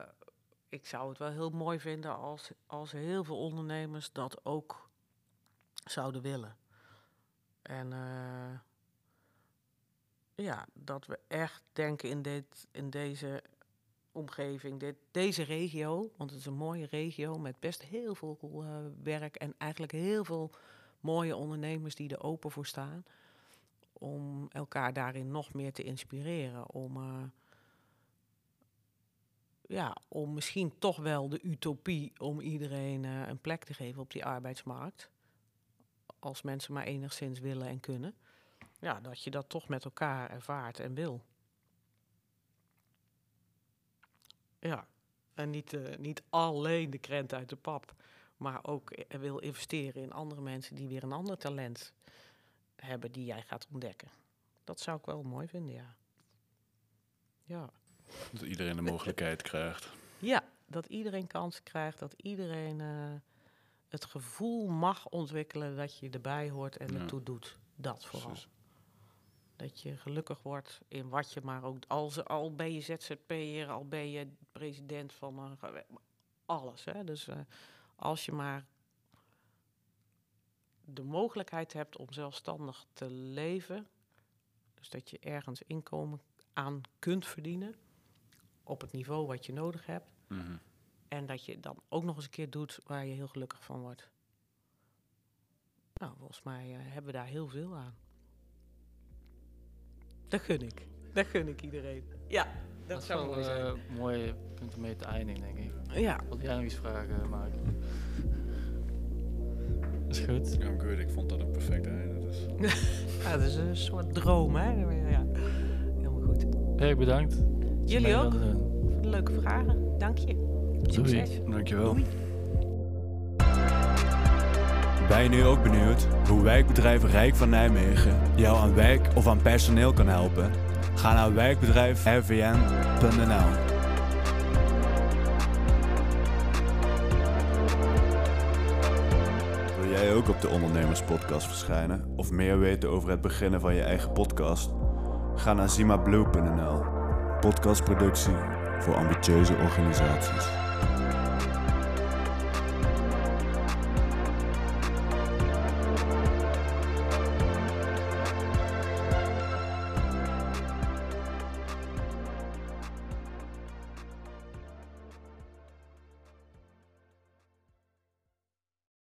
ik zou het wel heel mooi vinden als, als heel veel ondernemers dat ook zouden willen. En eh, ja, dat we echt denken in, dit, in deze omgeving, dit, deze regio, want het is een mooie regio met best heel veel eh, werk en eigenlijk heel veel mooie ondernemers die er open voor staan. Om elkaar daarin nog meer te inspireren. Om, eh, ja, om misschien toch wel de utopie om iedereen eh, een plek te geven op die arbeidsmarkt. Als mensen maar enigszins willen en kunnen. Ja, dat je dat toch met elkaar ervaart en wil. Ja, en niet, eh, niet alleen de krent uit de pap, maar ook eh, wil investeren in andere mensen die weer een ander talent hebben die jij gaat ontdekken. Dat zou ik wel mooi vinden, ja. Ja. Dat iedereen de mogelijkheid krijgt. Ja, dat iedereen kansen krijgt, dat iedereen eh, het gevoel mag ontwikkelen dat je erbij hoort en Ja. ertoe doet. Dat vooral. Precies. Dat je gelukkig wordt in wat je maar ook... Al, al ben je ZZP'er, al ben je president van Alles, hè. Dus eh, als je maar de mogelijkheid hebt om zelfstandig te leven... Dus dat je ergens inkomen aan kunt verdienen... op het niveau wat je nodig hebt... Mhm. En dat je dan ook nog eens een keer doet waar je heel gelukkig van wordt. Nou, volgens mij eh, hebben we daar heel veel aan. Dat gun ik. Dat gun ik iedereen. Ja, dat, zou wel mooi zijn. een mooie punt om mee te eindigen, denk ik. ja, Wil jij nog iets vragen, Mark? is goed. Ja, goed. Ik vond dat een perfect einde. Dus. ja, dat is een soort droom, hè? Ja, helemaal goed. Erg bedankt. Je Jullie ook? wilde doen. Leuke vragen. Dank je. Succes. Dankjewel. Doei. Ben je nu ook benieuwd hoe wijkbedrijf Rijk van Nijmegen jou aan werk of aan personeel kan helpen? Ga naar wijkbedrijfrvn.nl. Wil jij ook op de Ondernemerspodcast verschijnen of meer weten over het beginnen van je eigen podcast? Ga naar zimablue.nl. Podcastproductie voor ambitieuze organisaties.